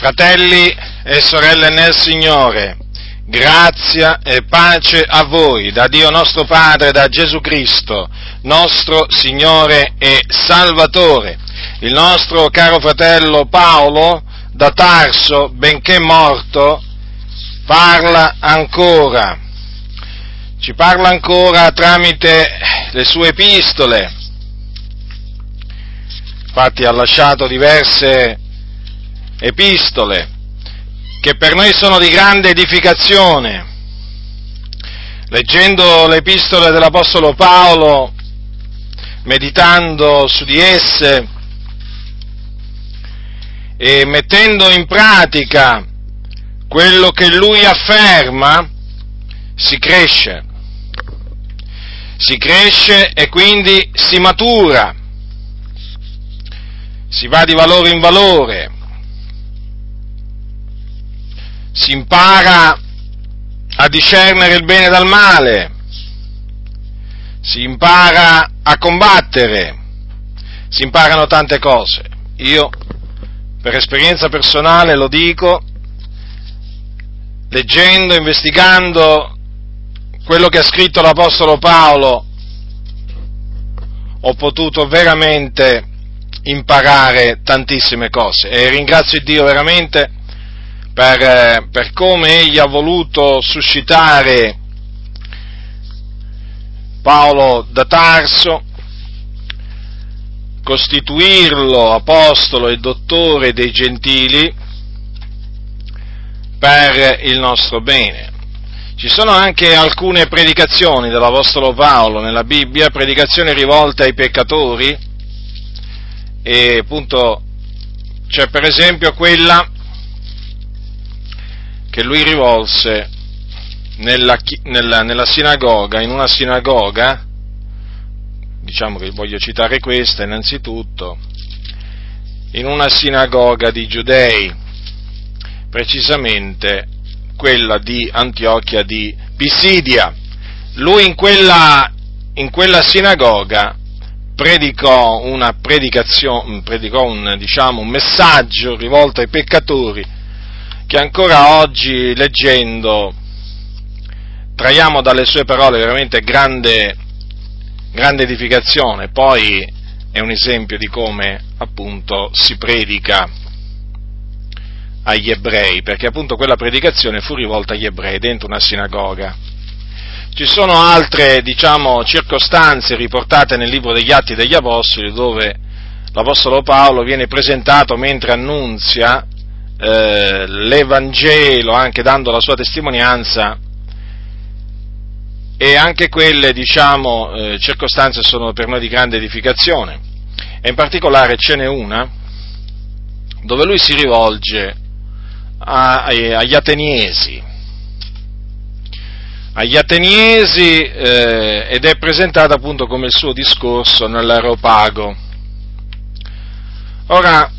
Fratelli e sorelle nel Signore, grazia e pace a voi da Dio nostro Padre, da Gesù Cristo, nostro Signore e Salvatore. Il nostro caro fratello Paolo da Tarso, benché morto, parla ancora. Ci parla ancora tramite le sue epistole. Infatti ha lasciato diverse epistole che per noi sono di grande edificazione. Leggendo le epistole dell'Apostolo Paolo, meditando su di esse e mettendo in pratica quello che lui afferma, si cresce. Si cresce e quindi si matura, si va di valore in valore, si impara a discernere il bene dal male, si impara a combattere, si imparano tante cose. Io, per esperienza personale, lo dico, leggendo, investigando quello che ha scritto l'Apostolo Paolo, ho potuto veramente imparare tantissime cose. E ringrazio Dio veramente per, eh, per come egli ha voluto suscitare Paolo da Tarso, costituirlo apostolo e dottore dei gentili per il nostro bene. Ci sono anche alcune predicazioni dell'Apostolo Paolo nella Bibbia, predicazioni rivolte ai peccatori, e appunto c'è per esempio quella che lui rivolse nella, nella, nella sinagoga, in una sinagoga, diciamo che voglio citare questa innanzitutto, in una sinagoga di giudei, precisamente quella di Antiochia di Pisidia. Lui in quella, in quella sinagoga predicò predicò un, diciamo, un messaggio rivolto ai peccatori che ancora oggi leggendo traiamo dalle sue parole veramente grande, grande edificazione, poi è un esempio di come appunto si predica agli ebrei, perché appunto quella predicazione fu rivolta agli ebrei dentro una sinagoga. Ci sono altre, diciamo, circostanze riportate nel libro degli Atti degli Apostoli dove l'Apostolo Paolo viene presentato mentre annunzia eh, l'Evangelo, anche dando la sua testimonianza, e anche quelle, diciamo, eh, circostanze sono per noi di grande edificazione. E in particolare ce n'è una dove lui si rivolge a, agli ateniesi, agli ateniesi eh, ed è presentata appunto come il suo discorso nell'Aeropago. Ora,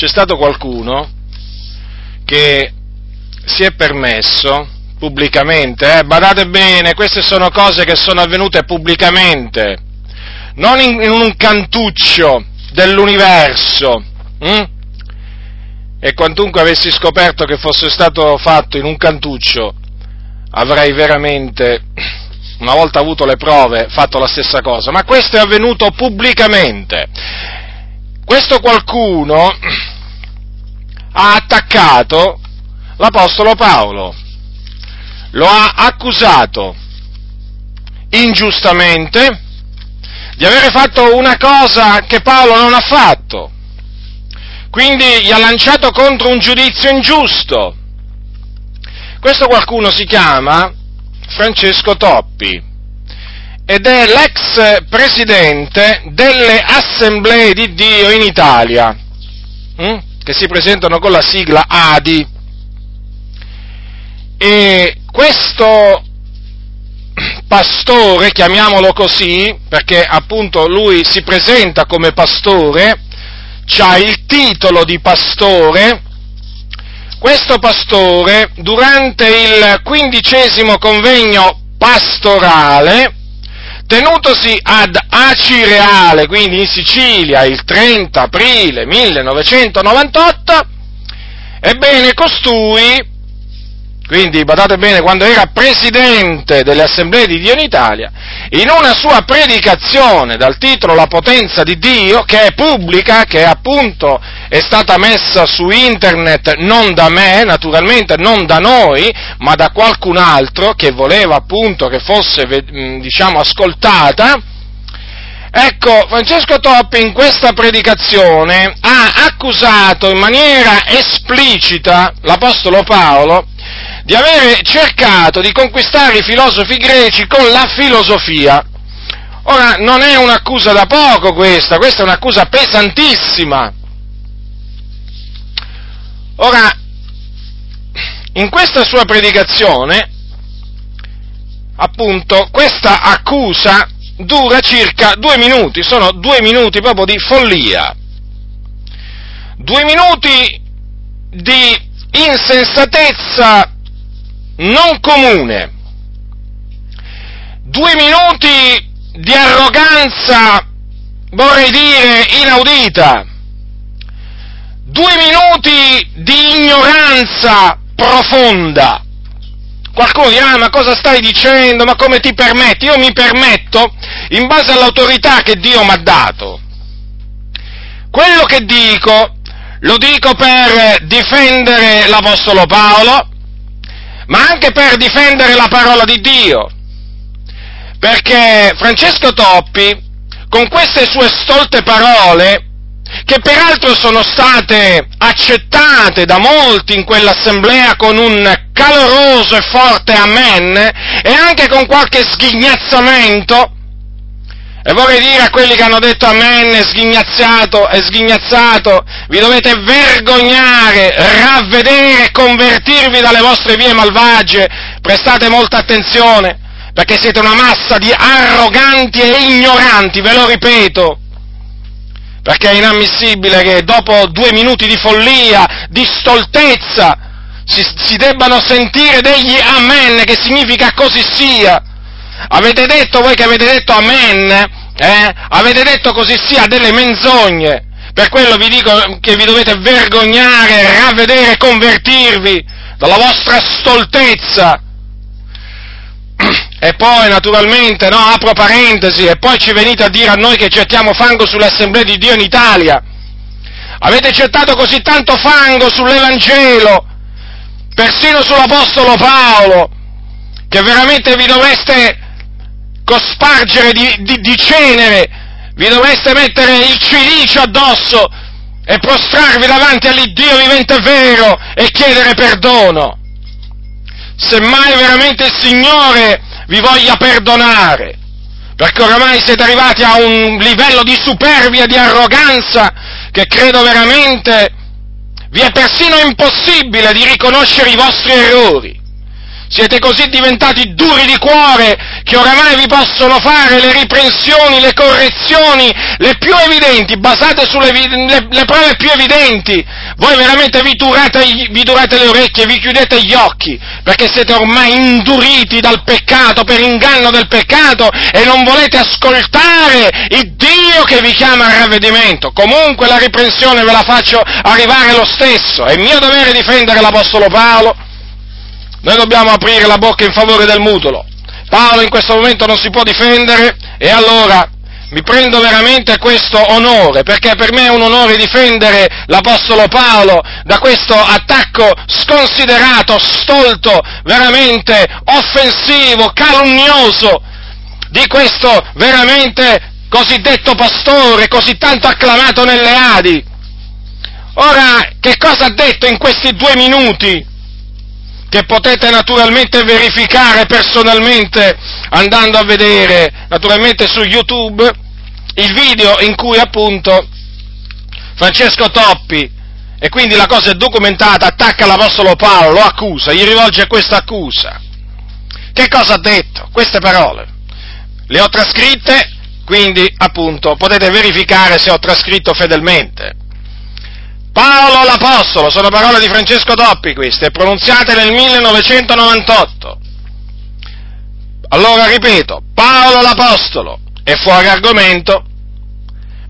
c'è stato qualcuno che si è permesso pubblicamente, eh, badate bene, queste sono cose che sono avvenute pubblicamente, non in, in un cantuccio dell'universo. Hm? E quantunque avessi scoperto che fosse stato fatto in un cantuccio, avrei veramente, una volta avuto le prove, fatto la stessa cosa. Ma questo è avvenuto pubblicamente. Questo qualcuno ha attaccato l'Apostolo Paolo, lo ha accusato ingiustamente di avere fatto una cosa che Paolo non ha fatto. Quindi gli ha lanciato contro un giudizio ingiusto. Questo qualcuno si chiama Francesco Toppi ed è l'ex presidente delle assemblee di Dio in Italia, hm? che si presentano con la sigla ADI. E questo pastore, chiamiamolo così, perché appunto lui si presenta come pastore, ha il titolo di pastore, questo pastore durante il quindicesimo convegno pastorale tenutosi ad Acireale, quindi in Sicilia, il 30 aprile 1998, ebbene costui, quindi badate bene, quando era presidente delle assemblee di Dio in Italia, in una sua predicazione dal titolo La potenza di Dio, che è pubblica, che appunto è stata messa su internet non da me, naturalmente non da noi, ma da qualcun altro che voleva appunto che fosse, diciamo, ascoltata, Ecco, Francesco Toppi in questa predicazione ha accusato in maniera esplicita l'Apostolo Paolo di avere cercato di conquistare i filosofi greci con la filosofia. Ora, non è un'accusa da poco questa, questa è un'accusa pesantissima. Ora, in questa sua predicazione, appunto, questa accusa dura circa due minuti, sono due minuti proprio di follia, due minuti di insensatezza non comune, due minuti di arroganza, vorrei dire, inaudita, due minuti di ignoranza profonda. Qualcuno dirà, ma cosa stai dicendo? Ma come ti permetti? Io mi permetto in base all'autorità che Dio mi ha dato. Quello che dico, lo dico per difendere l'Apostolo Paolo, ma anche per difendere la parola di Dio. Perché Francesco Toppi, con queste sue stolte parole, che peraltro sono state accettate da molti in quell'assemblea con un caloroso e forte amen e anche con qualche sghignazzamento, e vorrei dire a quelli che hanno detto amen e sghignazzato e sghignazzato, vi dovete vergognare, ravvedere e convertirvi dalle vostre vie malvagie, prestate molta attenzione, perché siete una massa di arroganti e ignoranti, ve lo ripeto, perché è inammissibile che dopo due minuti di follia, di stoltezza, si, si debbano sentire degli amen, che significa così sia, Avete detto voi che avete detto amen? Eh? Avete detto così sia delle menzogne. Per quello vi dico che vi dovete vergognare, ravvedere convertirvi dalla vostra stoltezza. E poi, naturalmente, no, apro parentesi, e poi ci venite a dire a noi che gettiamo fango sull'Assemblea di Dio in Italia. Avete gettato così tanto fango sull'Evangelo, persino sull'Apostolo Paolo, che veramente vi dovreste cospargere di, di, di cenere, vi dovreste mettere il cilicio addosso e prostrarvi davanti all'Iddio vivente vero e chiedere perdono. Semmai veramente il Signore vi voglia perdonare, perché oramai siete arrivati a un livello di superbia, di arroganza, che credo veramente vi è persino impossibile di riconoscere i vostri errori. Siete così diventati duri di cuore che oramai vi possono fare le riprensioni, le correzioni, le più evidenti, basate sulle le, le prove più evidenti. Voi veramente vi durate, vi durate le orecchie, vi chiudete gli occhi, perché siete ormai induriti dal peccato, per inganno del peccato, e non volete ascoltare il Dio che vi chiama al ravvedimento. Comunque la riprensione ve la faccio arrivare lo stesso. È mio dovere difendere l'Apostolo Paolo noi dobbiamo aprire la bocca in favore del mutolo. Paolo in questo momento non si può difendere e allora mi prendo veramente questo onore, perché per me è un onore difendere l'Apostolo Paolo da questo attacco sconsiderato, stolto, veramente offensivo, calunnioso di questo veramente cosiddetto pastore, così tanto acclamato nelle Adi. Ora, che cosa ha detto in questi due minuti? Che potete naturalmente verificare personalmente andando a vedere naturalmente su YouTube il video in cui appunto Francesco Toppi, e quindi la cosa è documentata, attacca l'Apostolo Paolo, lo accusa, gli rivolge questa accusa. Che cosa ha detto? Queste parole. Le ho trascritte, quindi appunto potete verificare se ho trascritto fedelmente. Paolo l'Apostolo, sono parole di Francesco Toppi queste, pronunziate nel 1998. Allora ripeto, Paolo l'Apostolo è fuori argomento,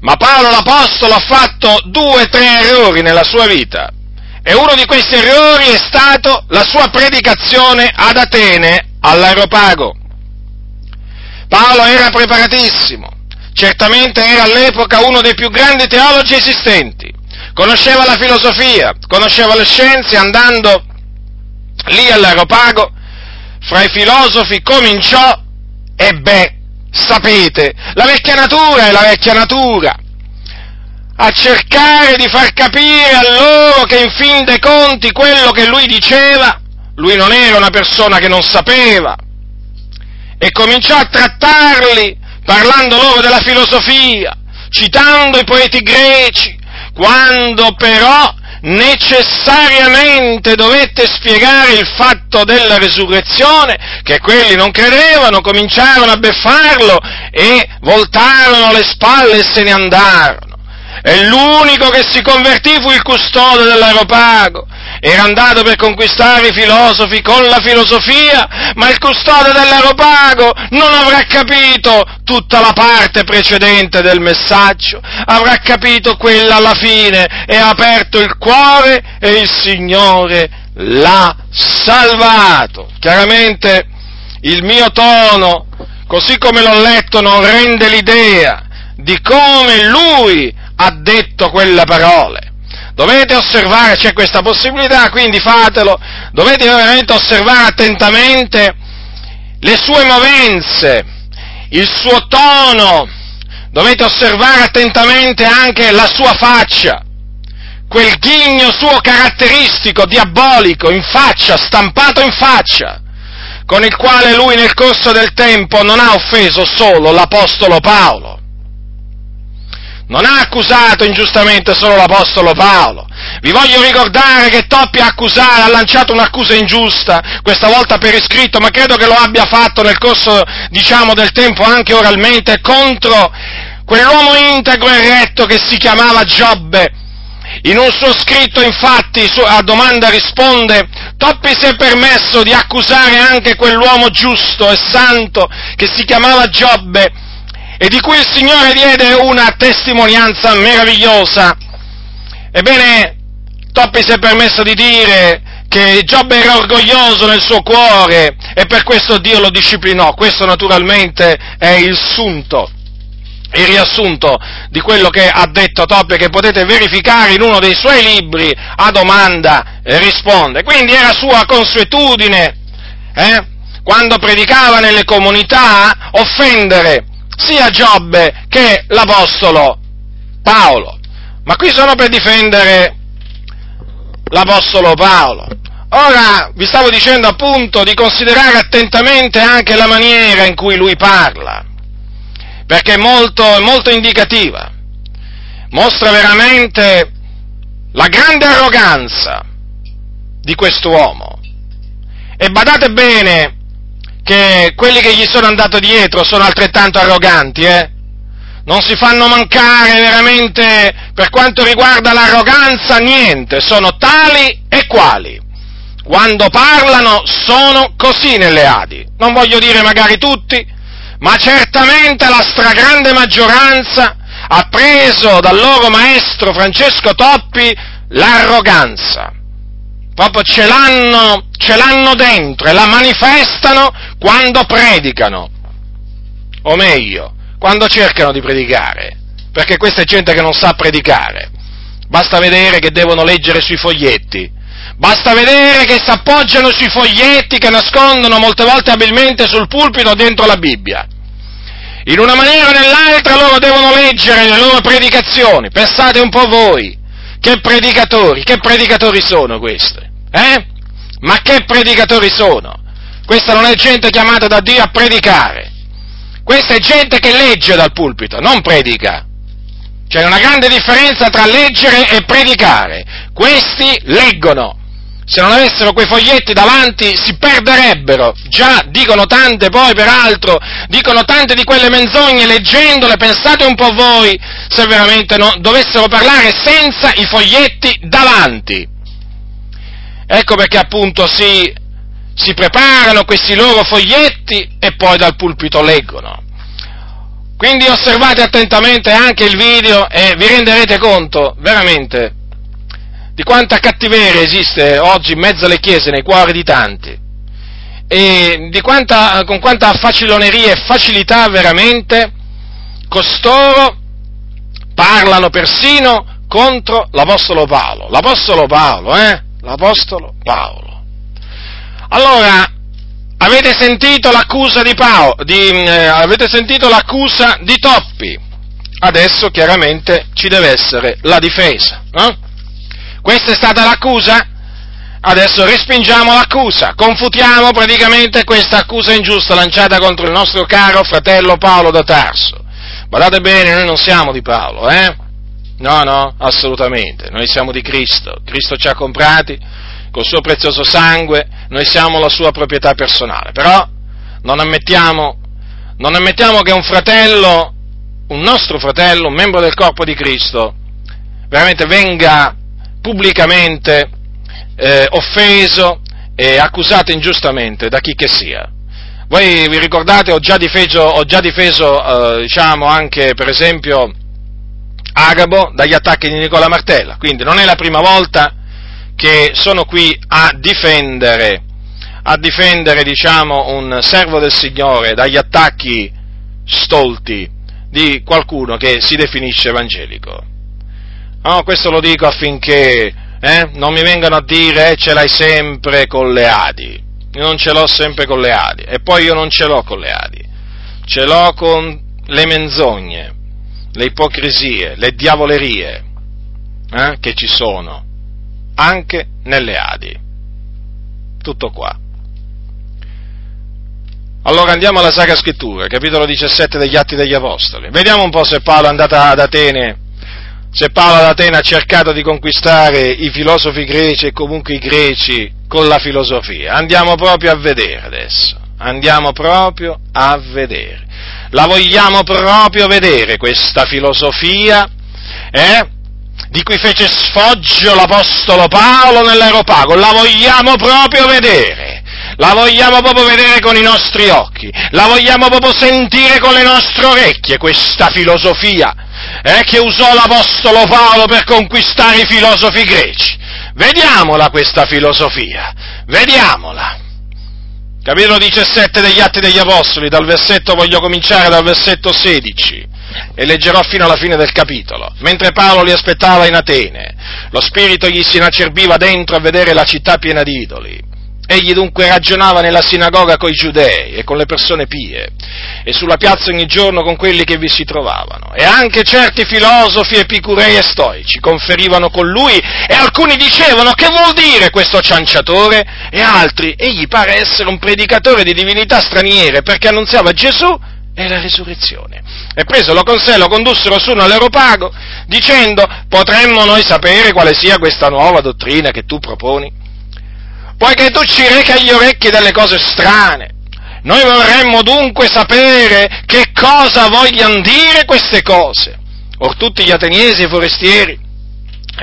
ma Paolo l'Apostolo ha fatto due o tre errori nella sua vita. E uno di questi errori è stato la sua predicazione ad Atene, all'Aeropago. Paolo era preparatissimo, certamente era all'epoca uno dei più grandi teologi esistenti, conosceva la filosofia, conosceva le scienze, andando lì all'Aeropago, fra i filosofi cominciò, e beh, sapete, la vecchia natura è la vecchia natura, a cercare di far capire a loro che in fin dei conti quello che lui diceva, lui non era una persona che non sapeva, e cominciò a trattarli parlando loro della filosofia, citando i poeti greci, quando però necessariamente dovette spiegare il fatto della resurrezione, che quelli non credevano, cominciarono a beffarlo e voltarono le spalle e se ne andarono. E l'unico che si convertì fu il custode dell'aeropago. Era andato per conquistare i filosofi con la filosofia, ma il custode dell'aeropago non avrà capito tutta la parte precedente del messaggio, avrà capito quella alla fine e ha aperto il cuore e il Signore l'ha salvato. Chiaramente il mio tono, così come l'ho letto, non rende l'idea di come lui ha detto quelle parole. Dovete osservare, c'è questa possibilità, quindi fatelo, dovete veramente osservare attentamente le sue movenze, il suo tono, dovete osservare attentamente anche la sua faccia, quel ghigno suo caratteristico, diabolico, in faccia, stampato in faccia, con il quale lui nel corso del tempo non ha offeso solo l'Apostolo Paolo, non ha accusato ingiustamente solo l'Apostolo Paolo. Vi voglio ricordare che Toppi ha accusato, ha lanciato un'accusa ingiusta, questa volta per iscritto, ma credo che lo abbia fatto nel corso, diciamo, del tempo anche oralmente, contro quell'uomo integro e retto che si chiamava Giobbe. In un suo scritto, infatti, a domanda risponde, Toppi si è permesso di accusare anche quell'uomo giusto e santo che si chiamava Giobbe, e di cui il Signore diede una testimonianza meravigliosa. Ebbene, Toppi si è permesso di dire che Giobbe era orgoglioso nel suo cuore e per questo Dio lo disciplinò. Questo naturalmente è il sunto, il riassunto di quello che ha detto Toppi che potete verificare in uno dei suoi libri a domanda e risponde. Quindi era sua consuetudine, eh, quando predicava nelle comunità, offendere sia Giobbe che l'Apostolo Paolo. Ma qui sono per difendere l'Apostolo Paolo. Ora vi stavo dicendo appunto di considerare attentamente anche la maniera in cui lui parla, perché è molto, molto indicativa, mostra veramente la grande arroganza di quest'uomo. E badate bene, che quelli che gli sono andati dietro sono altrettanto arroganti, eh? Non si fanno mancare veramente per quanto riguarda l'arroganza niente, sono tali e quali. Quando parlano sono così nelle Adi. Non voglio dire magari tutti, ma certamente la stragrande maggioranza ha preso dal loro maestro Francesco Toppi l'arroganza proprio ce l'hanno, ce l'hanno dentro e la manifestano quando predicano, o meglio, quando cercano di predicare, perché questa è gente che non sa predicare, basta vedere che devono leggere sui foglietti, basta vedere che si appoggiano sui foglietti che nascondono molte volte abilmente sul pulpito dentro la Bibbia. In una maniera o nell'altra loro devono leggere le loro predicazioni, pensate un po' voi, che predicatori, che predicatori sono questi? Eh? Ma che predicatori sono? Questa non è gente chiamata da Dio a predicare. Questa è gente che legge dal pulpito, non predica. C'è una grande differenza tra leggere e predicare. Questi leggono. Se non avessero quei foglietti davanti si perderebbero. Già dicono tante poi, peraltro, dicono tante di quelle menzogne leggendole. Pensate un po' voi se veramente no, dovessero parlare senza i foglietti davanti. Ecco perché appunto si, si preparano questi loro foglietti e poi dal pulpito leggono. Quindi osservate attentamente anche il video e vi renderete conto veramente di quanta cattiveria esiste oggi in mezzo alle chiese, nei cuori di tanti, e quanta, con quanta faciloneria e facilità veramente costoro parlano persino contro l'Apostolo Paolo. L'Apostolo Paolo, eh? L'Apostolo Paolo. Allora, avete sentito l'accusa di Paolo, di, eh, avete sentito l'accusa di Toppi. Adesso chiaramente ci deve essere la difesa, no? Questa è stata l'accusa? Adesso respingiamo l'accusa, confutiamo praticamente questa accusa ingiusta lanciata contro il nostro caro fratello Paolo da Tarso. Guardate bene, noi non siamo di Paolo, eh? No, no, assolutamente, noi siamo di Cristo, Cristo ci ha comprati col suo prezioso sangue, noi siamo la sua proprietà personale, però non ammettiamo, non ammettiamo che un fratello, un nostro fratello, un membro del corpo di Cristo, veramente venga pubblicamente eh, offeso e accusato ingiustamente da chi che sia. Voi vi ricordate, ho già difeso, ho già difeso eh, diciamo anche per esempio Agabo dagli attacchi di Nicola Martella, quindi non è la prima volta che sono qui a difendere, a difendere diciamo, un servo del Signore dagli attacchi stolti di qualcuno che si definisce evangelico. No, questo lo dico affinché eh, non mi vengano a dire eh, ce l'hai sempre con le Adi. Io non ce l'ho sempre con le Adi. E poi io non ce l'ho con le Adi. Ce l'ho con le menzogne, le ipocrisie, le diavolerie eh, che ci sono anche nelle Adi. Tutto qua. Allora andiamo alla Sacra Scrittura, capitolo 17 degli Atti degli Apostoli. Vediamo un po' se Paolo è andato ad Atene se Paolo ad Atene ha cercato di conquistare i filosofi greci e comunque i greci con la filosofia. Andiamo proprio a vedere adesso, andiamo proprio a vedere. La vogliamo proprio vedere questa filosofia, eh? di cui fece sfoggio l'Apostolo Paolo nell'Aeropago, la vogliamo proprio vedere, la vogliamo proprio vedere con i nostri occhi, la vogliamo proprio sentire con le nostre orecchie, questa filosofia eh, che usò l'Apostolo Paolo per conquistare i filosofi greci. Vediamola questa filosofia, vediamola. Capitolo 17 degli Atti degli Apostoli, dal versetto, voglio cominciare dal versetto 16 e leggerò fino alla fine del capitolo. Mentre Paolo li aspettava in Atene, lo spirito gli si inacerbiva dentro a vedere la città piena di idoli Egli dunque ragionava nella sinagoga coi giudei e con le persone pie, e sulla piazza ogni giorno con quelli che vi si trovavano. E anche certi filosofi epicurei e stoici conferivano con lui, e alcuni dicevano che vuol dire questo cianciatore, e altri, egli pare essere un predicatore di divinità straniere perché annunziava Gesù e la risurrezione. E presolo con sé lo condussero su all'Aeropago, dicendo, potremmo noi sapere quale sia questa nuova dottrina che tu proponi? Poiché tu ci reca gli orecchi delle cose strane. Noi vorremmo dunque sapere che cosa vogliano dire queste cose. Or tutti gli ateniesi e forestieri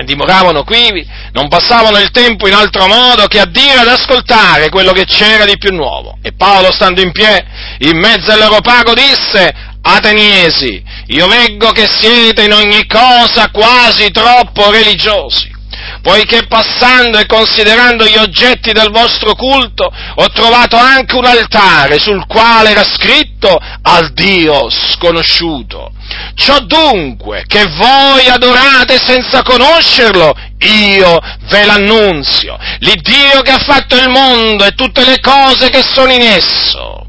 dimoravano quivi, non passavano il tempo in altro modo che a dire ad ascoltare quello che c'era di più nuovo. E Paolo, stando in piedi, in mezzo all'Europago, disse, Ateniesi, io veggo che siete in ogni cosa quasi troppo religiosi poiché passando e considerando gli oggetti del vostro culto ho trovato anche un altare sul quale era scritto al Dio sconosciuto. Ciò dunque che voi adorate senza conoscerlo, io ve l'annunzio, l'Iddio che ha fatto il mondo e tutte le cose che sono in esso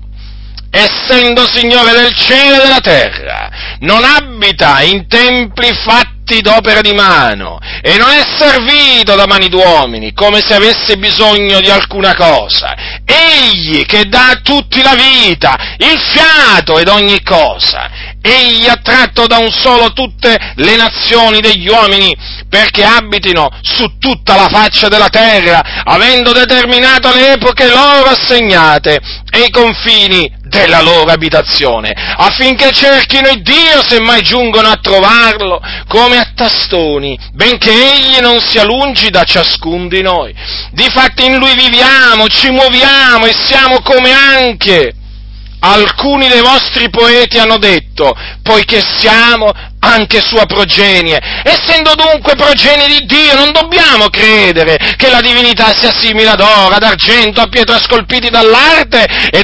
essendo Signore del cielo e della terra, non abita in templi fatti d'opera di mano e non è servito da mani d'uomini come se avesse bisogno di alcuna cosa. Egli che dà a tutti la vita, il fiato ed ogni cosa, egli ha tratto da un solo tutte le nazioni degli uomini perché abitino su tutta la faccia della terra, avendo determinato le epoche loro assegnate e i confini della loro abitazione, affinché cerchino il Dio se mai giungono a trovarlo, come a tastoni, benché egli non sia lungi da ciascun di noi. Difatti in lui viviamo, ci muoviamo e siamo come anche alcuni dei vostri poeti hanno detto, poiché siamo anche sua progenie. Essendo dunque progenie di Dio, non dobbiamo credere che la divinità sia simile ad oro, ad argento, a pietra scolpiti dall'arte e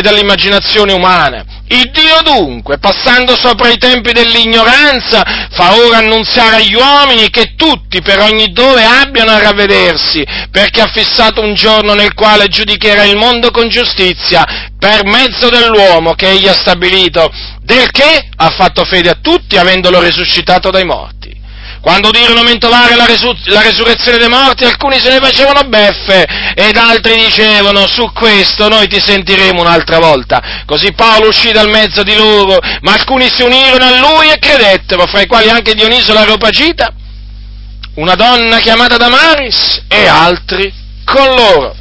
dall'immaginazione umana. Il Dio dunque, passando sopra i tempi dell'ignoranza, fa ora annunziare agli uomini che tutti per ogni dove abbiano a ravvedersi, perché ha fissato un giorno nel quale giudicherà il mondo con giustizia per mezzo dell'uomo che egli ha stabilito, del che ha fatto fede a tutti avendolo risuscitato dai morti. Quando udirono mentolare la, resu- la, resurrezione dei morti, alcuni se ne facevano beffe ed altri dicevano su questo noi ti sentiremo un'altra volta. Così Paolo uscì dal mezzo di loro, ma alcuni si unirono a lui e credettero, fra i quali anche Dioniso l'Areopagita, una donna chiamata Damaris e altri con loro.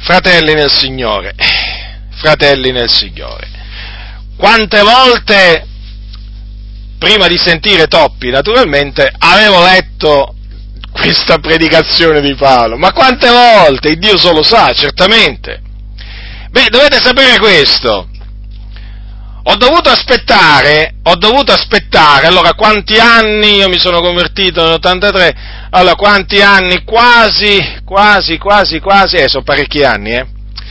Fratelli nel Signore, fratelli nel Signore, quante volte prima di sentire Toppi, naturalmente, avevo letto questa predicazione di Paolo, ma quante volte? Il Dio solo sa, certamente. Beh, dovete sapere questo. Ho dovuto aspettare, ho dovuto aspettare, allora quanti anni, io mi sono convertito nell'83, allora quanti anni, quasi, quasi, quasi, quasi, eh, sono parecchi anni, eh,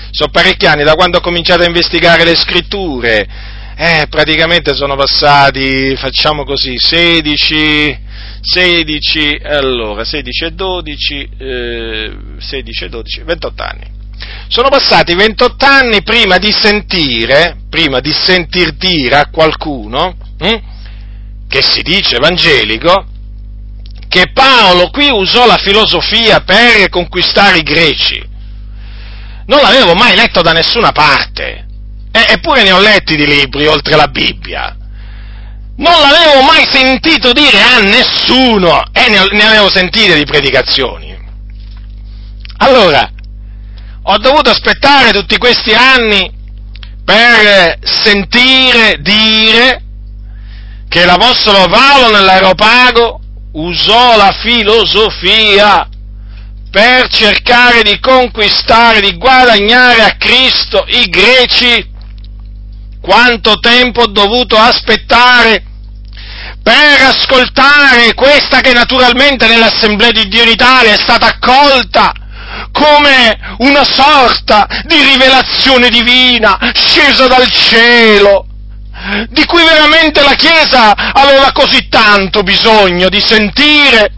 sono parecchi anni da quando ho cominciato a investigare le scritture, eh, praticamente sono passati, facciamo così, 16, 16, allora, 16 e 12, eh, 16 e 12, 28 anni. Sono passati 28 anni prima di sentire, prima di sentir dire a qualcuno, hm, che si dice evangelico, che Paolo qui usò la filosofia per conquistare i greci. Non l'avevo mai letto da nessuna parte. Eh, eppure ne ho letti di libri oltre la Bibbia. Non l'avevo mai sentito dire a nessuno e ne, ne avevo sentite di predicazioni. Allora, ho dovuto aspettare tutti questi anni per sentire dire che l'Apostolo Paolo nell'Aeropago usò la filosofia per cercare di conquistare, di guadagnare a Cristo i greci quanto tempo ho dovuto aspettare per ascoltare questa che naturalmente nell'Assemblea di Dio in Italia è stata accolta come una sorta di rivelazione divina scesa dal cielo, di cui veramente la Chiesa aveva così tanto bisogno di sentire,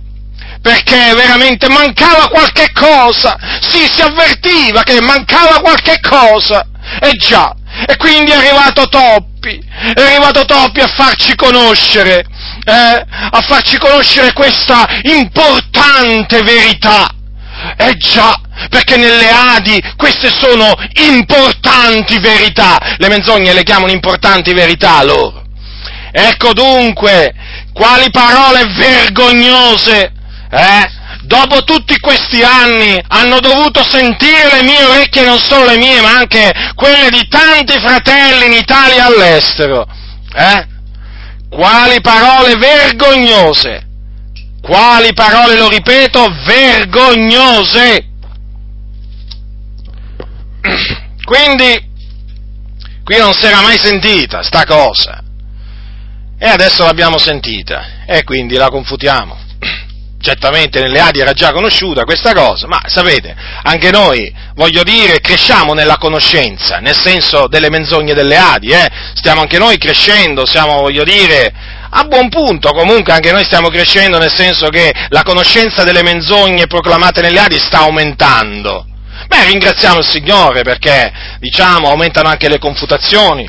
perché veramente mancava qualche cosa, sì, si avvertiva che mancava qualche cosa, e già, e quindi è arrivato Toppi, è arrivato Toppi a farci conoscere, eh, a farci conoscere questa importante verità. Eh già, perché nelle Adi queste sono importanti verità, le menzogne le chiamano importanti verità loro. Ecco dunque, quali parole vergognose, eh? Dopo tutti questi anni hanno dovuto sentire le mie orecchie, non solo le mie, ma anche quelle di tanti fratelli in Italia e all'estero. Eh? Quali parole vergognose! Quali parole, lo ripeto, vergognose! Quindi, qui non si era mai sentita sta cosa. E adesso l'abbiamo sentita, e quindi la confutiamo certamente nelle Adi era già conosciuta questa cosa, ma sapete, anche noi, voglio dire, cresciamo nella conoscenza, nel senso delle menzogne delle Adi, eh? stiamo anche noi crescendo, siamo, voglio dire, a buon punto, comunque anche noi stiamo crescendo nel senso che la conoscenza delle menzogne proclamate nelle Adi sta aumentando. Beh, ringraziamo il Signore perché, diciamo, aumentano anche le confutazioni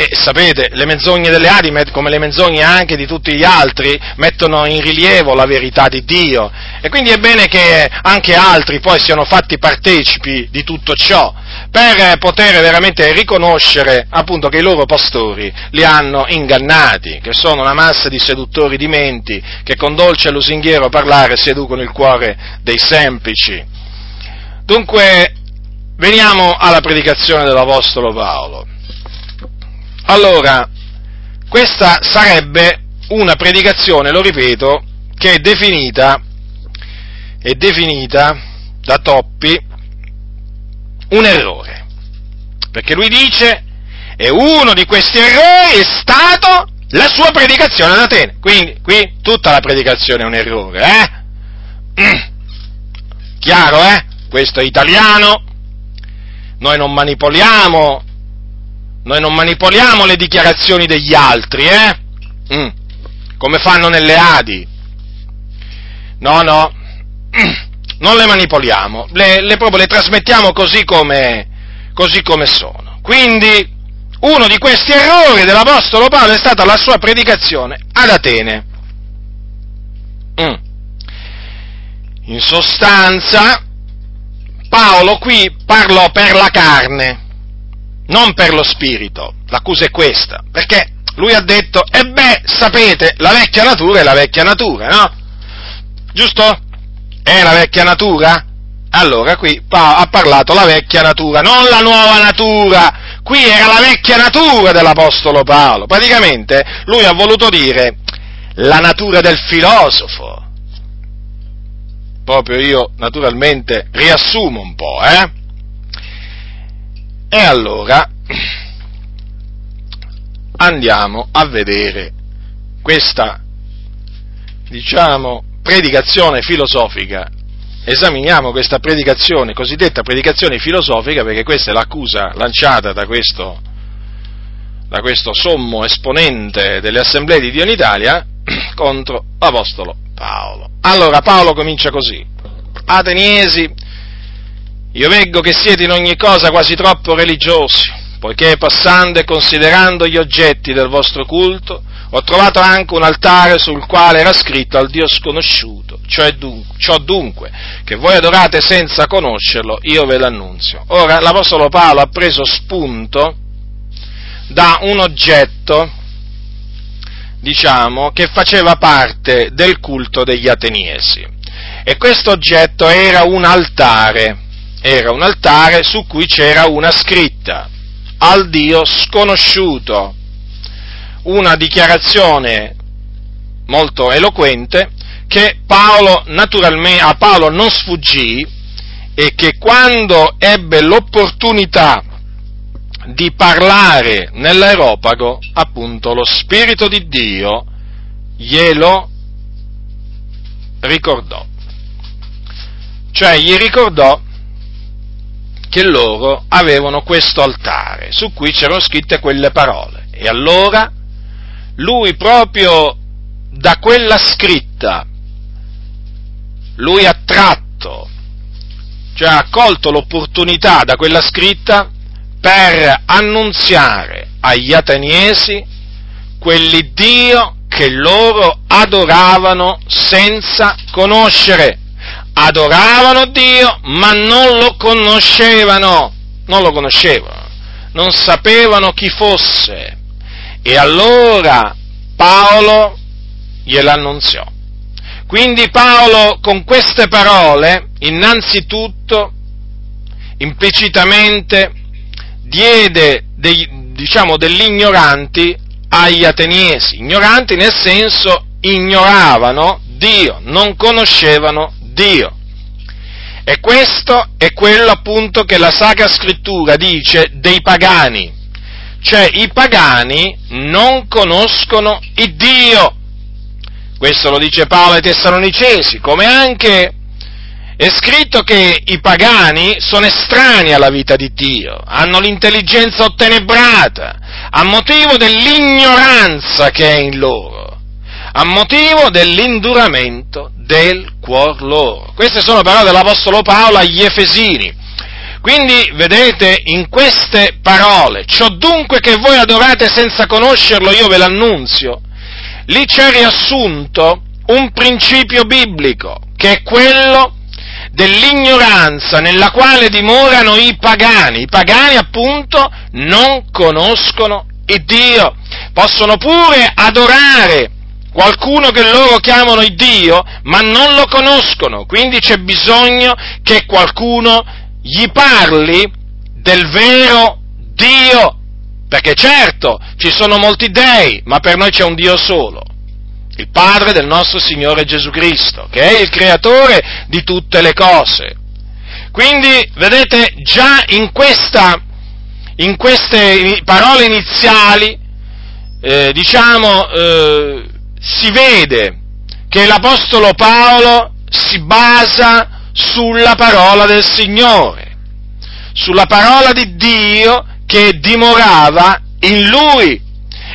E sapete, le menzogne delle Adi, come le menzogne anche di tutti gli altri, mettono in rilievo la verità di Dio. E quindi è bene che anche altri poi siano fatti partecipi di tutto ciò, per poter veramente riconoscere appunto che i loro pastori li hanno ingannati, che sono una massa di seduttori di menti, che con dolce e lusinghiero parlare seducono il cuore dei semplici. Dunque, veniamo alla predicazione dell'Apostolo Paolo. Allora, questa sarebbe una predicazione, lo ripeto, che è definita, è definita da Toppi un errore. Perché lui dice, e uno di questi errori è stato la sua predicazione ad Atene. Quindi, qui tutta la predicazione è un errore, eh? Mm. Chiaro, eh? Questo è italiano. Noi non manipoliamo noi non manipoliamo le dichiarazioni degli altri, eh? Mm. Come fanno nelle Adi. No, no, non le manipoliamo, le, le, proprio le trasmettiamo così come, così come sono. Quindi, uno di questi errori dell'Apostolo Paolo è stata la sua predicazione ad Atene. Mm. In sostanza, Paolo qui parlò per la carne non per lo spirito. L'accusa è questa, perché lui ha detto, e beh, sapete, la vecchia natura è la vecchia natura, no? Giusto? È la vecchia natura? Allora qui ha parlato la vecchia natura, non la nuova natura. Qui era la vecchia natura dell'Apostolo Paolo. Praticamente lui ha voluto dire la natura del filosofo. Proprio io naturalmente riassumo un po', eh? E allora andiamo a vedere questa, diciamo, predicazione filosofica. Esaminiamo questa predicazione, cosiddetta predicazione filosofica, perché questa è l'accusa lanciata da questo, da questo sommo esponente delle assemblee di Dio in Italia contro l'Apostolo Paolo. Allora Paolo comincia così. Ateniesi, io veggo che siete in ogni cosa quasi troppo religiosi, poiché passando e considerando gli oggetti del vostro culto, ho trovato anche un altare sul quale era scritto al Dio sconosciuto, cioè dunque, ciò dunque che voi adorate senza conoscerlo, io ve l'annunzio. Ora l'Apostolo Paolo ha preso spunto da un oggetto, diciamo, che faceva parte del culto degli ateniesi. E questo oggetto era un altare era un altare su cui c'era una scritta al Dio sconosciuto, una dichiarazione molto eloquente che Paolo a Paolo non sfuggì e che quando ebbe l'opportunità di parlare nell'aeropago, appunto lo Spirito di Dio glielo ricordò. Cioè gli ricordò che loro avevano questo altare su cui c'erano scritte quelle parole. E allora lui proprio da quella scritta, lui ha tratto, cioè ha colto l'opportunità da quella scritta per annunziare agli ateniesi quell'Iddio che loro adoravano senza conoscere adoravano Dio, ma non lo conoscevano, non lo conoscevano, non sapevano chi fosse. E allora Paolo gliel'annunziò. Quindi Paolo con queste parole, innanzitutto, implicitamente, diede dei, diciamo, degli ignoranti agli ateniesi, ignoranti nel senso ignoravano Dio, non conoscevano Dio. E questo è quello appunto che la Sacra Scrittura dice dei pagani, cioè i pagani non conoscono il Dio. Questo lo dice Paolo ai Tessalonicesi, come anche è scritto che i pagani sono estranei alla vita di Dio, hanno l'intelligenza ottenebrata, a motivo dell'ignoranza che è in loro, a motivo dell'induramento del cuor loro. Queste sono parole dell'Apostolo Paolo agli Efesini. Quindi, vedete, in queste parole, ciò dunque che voi adorate senza conoscerlo, io ve l'annunzio, lì c'è riassunto un principio biblico, che è quello dell'ignoranza nella quale dimorano i pagani. I pagani appunto non conoscono il Dio, possono pure adorare qualcuno che loro chiamano il Dio, ma non lo conoscono, quindi c'è bisogno che qualcuno gli parli del vero Dio, perché certo ci sono molti dei, ma per noi c'è un Dio solo, il Padre del nostro Signore Gesù Cristo, che è il creatore di tutte le cose. Quindi, vedete, già in, questa, in queste parole iniziali, eh, diciamo, eh, si vede che l'Apostolo Paolo si basa sulla parola del Signore, sulla parola di Dio che dimorava in lui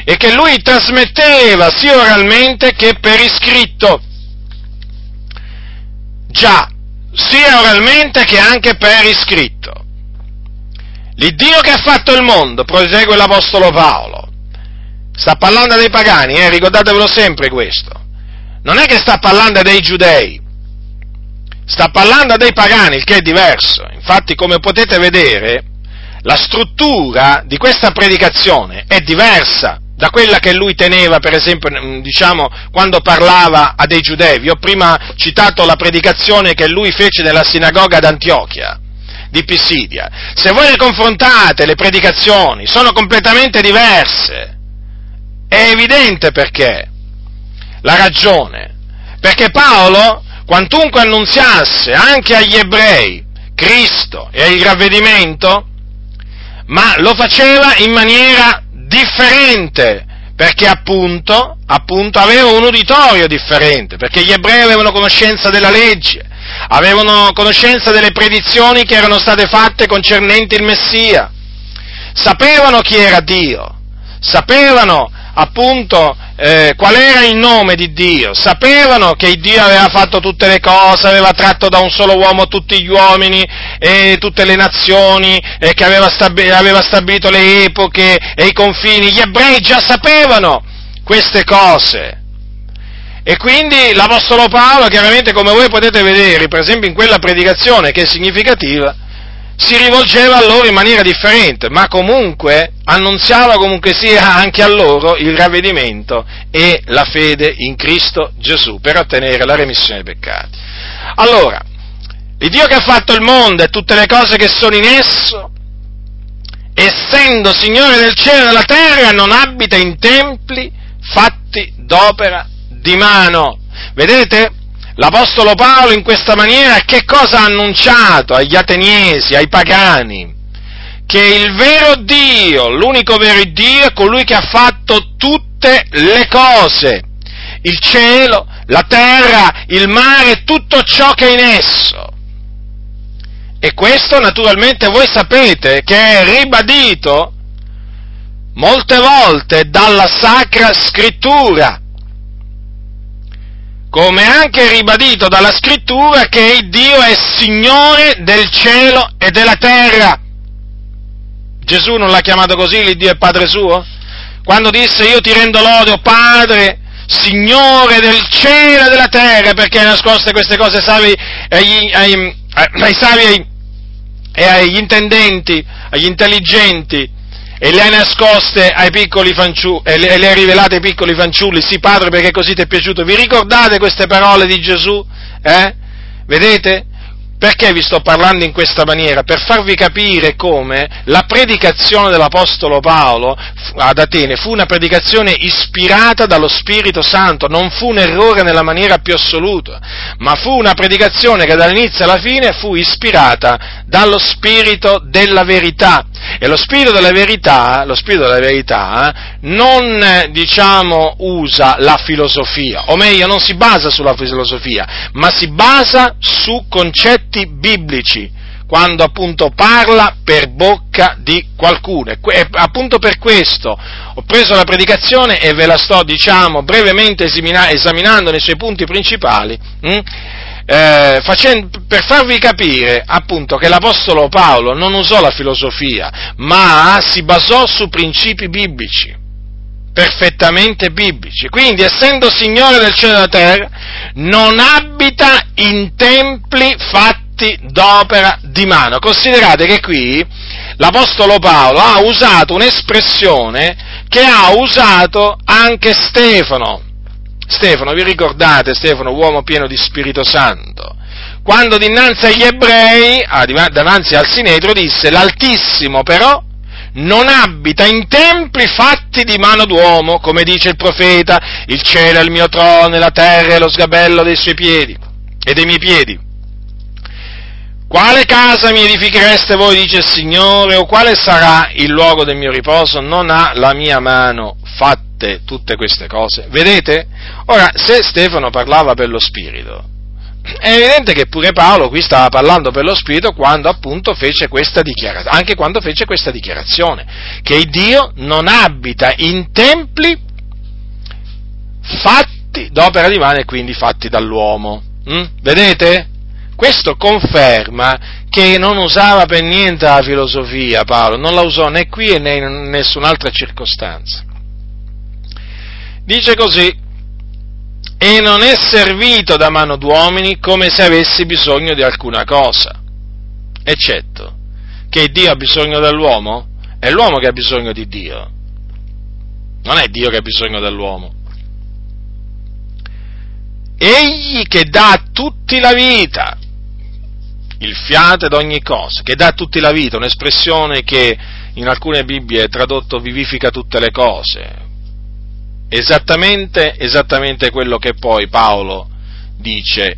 e che lui trasmetteva sia oralmente che per iscritto. Già, sia oralmente che anche per iscritto. L'Iddio che ha fatto il mondo, prosegue l'Apostolo Paolo, sta parlando dei pagani, eh, ricordatevelo sempre questo. Non è che sta parlando dei giudei, sta parlando dei pagani, il che è diverso. Infatti, come potete vedere, la struttura di questa predicazione è diversa da quella che lui teneva, per esempio, diciamo, quando parlava a dei giudei. Vi ho prima citato la predicazione che lui fece nella sinagoga d'Antiochia di Pisidia. Se voi le confrontate, le predicazioni sono completamente diverse. È evidente perché. La ragione. Perché Paolo quantunque annunziasse anche agli ebrei Cristo e il ravvedimento, ma lo faceva in maniera differente, perché appunto, appunto aveva un uditorio differente, perché gli ebrei avevano conoscenza della legge, avevano conoscenza delle predizioni che erano state fatte concernenti il Messia, sapevano chi era Dio, sapevano appunto eh, qual era il nome di Dio, sapevano che Dio aveva fatto tutte le cose, aveva tratto da un solo uomo tutti gli uomini e tutte le nazioni, e che aveva, stabi- aveva stabilito le epoche e i confini, gli ebrei già sapevano queste cose. E quindi l'Apostolo Paolo, chiaramente come voi potete vedere, per esempio in quella predicazione che è significativa, si rivolgeva a loro in maniera differente, ma comunque annunziava comunque sia anche a loro il ravvedimento e la fede in Cristo Gesù per ottenere la remissione dei peccati. Allora, il Dio che ha fatto il mondo e tutte le cose che sono in esso, essendo Signore del cielo e della terra, non abita in templi fatti d'opera di mano. Vedete? L'Apostolo Paolo in questa maniera che cosa ha annunciato agli ateniesi, ai pagani? Che il vero Dio, l'unico vero Dio è colui che ha fatto tutte le cose, il cielo, la terra, il mare, tutto ciò che è in esso. E questo naturalmente voi sapete che è ribadito molte volte dalla Sacra Scrittura come anche ribadito dalla scrittura che il Dio è Signore del cielo e della terra. Gesù non l'ha chiamato così, il Dio è Padre suo? Quando disse io ti rendo lode, Padre, Signore del cielo e della terra, perché hai nascoste queste cose savi agli, ai, ai savi e agli intendenti, agli intelligenti, e le hai nascoste ai piccoli fanciulli, e le, hai rivelate ai piccoli fanciulli, sì padre perché così ti è piaciuto. Vi ricordate queste parole di Gesù? Eh? Vedete? Perché vi sto parlando in questa maniera? Per farvi capire come la predicazione dell'Apostolo Paolo ad Atene fu una predicazione ispirata dallo Spirito Santo, non fu un errore nella maniera più assoluta, ma fu una predicazione che dall'inizio alla fine fu ispirata dallo Spirito della verità. E lo Spirito della verità, Spirito della verità non, diciamo, usa la filosofia, o meglio, non si basa sulla filosofia, ma si basa su concetti biblici, quando appunto parla per bocca di qualcuno. E appunto per questo ho preso la predicazione e ve la sto, diciamo, brevemente esaminando nei suoi punti principali. Hm? eh, facendo, per farvi capire appunto che l'Apostolo Paolo non usò la filosofia, ma si basò su principi biblici perfettamente biblici. Quindi, essendo Signore del cielo e della terra, non abita in templi fatti d'opera di mano. Considerate che qui l'Apostolo Paolo ha usato un'espressione che ha usato anche Stefano. Stefano, vi ricordate Stefano, uomo pieno di Spirito Santo? Quando dinanzi agli ebrei, davanti al Sinedro, disse, l'Altissimo però non abita in templi fatti di mano d'uomo, come dice il profeta, il cielo è il mio trono la terra è lo sgabello dei suoi piedi e dei miei piedi. Quale casa mi edifichereste voi, dice il Signore, o quale sarà il luogo del mio riposo? Non ha la mia mano fatte tutte queste cose. Vedete? Ora, se Stefano parlava per lo Spirito, è evidente che pure Paolo qui stava parlando per lo Spirito quando appunto fece questa dichiarazione, anche quando fece questa dichiarazione, che Dio non abita in templi fatti d'opera di mano e quindi fatti dall'uomo. Mm? Vedete? Questo conferma che non usava per niente la filosofia Paolo, non la usò né qui né in nessun'altra circostanza. Dice così, e non è servito da mano d'uomini come se avesse bisogno di alcuna cosa, eccetto che Dio ha bisogno dell'uomo, è l'uomo che ha bisogno di Dio, non è Dio che ha bisogno dell'uomo. Egli che dà a tutti la vita, il fiato ed ogni cosa, che dà a tutti la vita, un'espressione che in alcune Bibbie è tradotto vivifica tutte le cose, Esattamente, esattamente quello che poi Paolo dice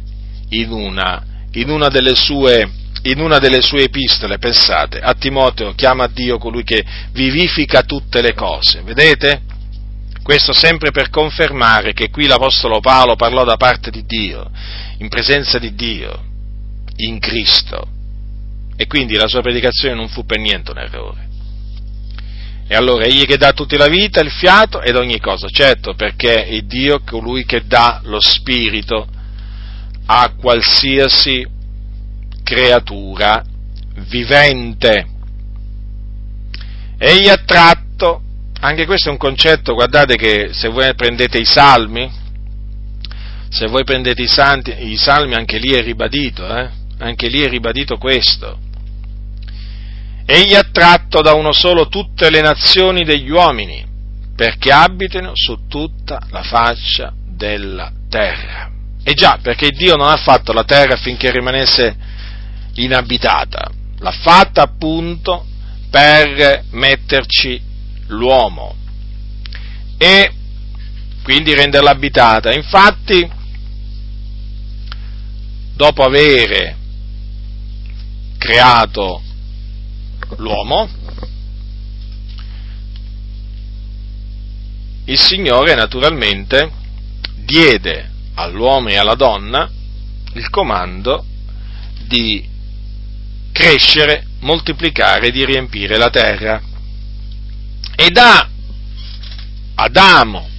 in una, in una, delle, sue, in una delle sue epistole, pensate, a Timoteo chiama Dio colui che vivifica tutte le cose, vedete? Questo sempre per confermare che qui l'Apostolo Paolo parlò da parte di Dio, in presenza di Dio, in Cristo, e quindi la sua predicazione non fu per niente un errore. E allora egli che dà a tutti la vita, il fiato ed ogni cosa, certo, perché è Dio colui che dà lo spirito a qualsiasi creatura vivente. Egli ha tratto, anche questo è un concetto, guardate che se voi prendete i salmi, se voi prendete i, santi, i salmi anche lì è ribadito, eh? anche lì è ribadito questo Egli ha tratto da uno solo tutte le nazioni degli uomini, perché abitino su tutta la faccia della terra. E già, perché Dio non ha fatto la terra affinché rimanesse inabitata, l'ha fatta appunto per metterci l'uomo e quindi renderla abitata. Infatti, dopo avere creato l'uomo, il Signore naturalmente diede all'uomo e alla donna il comando di crescere, moltiplicare, di riempire la terra. E da Adamo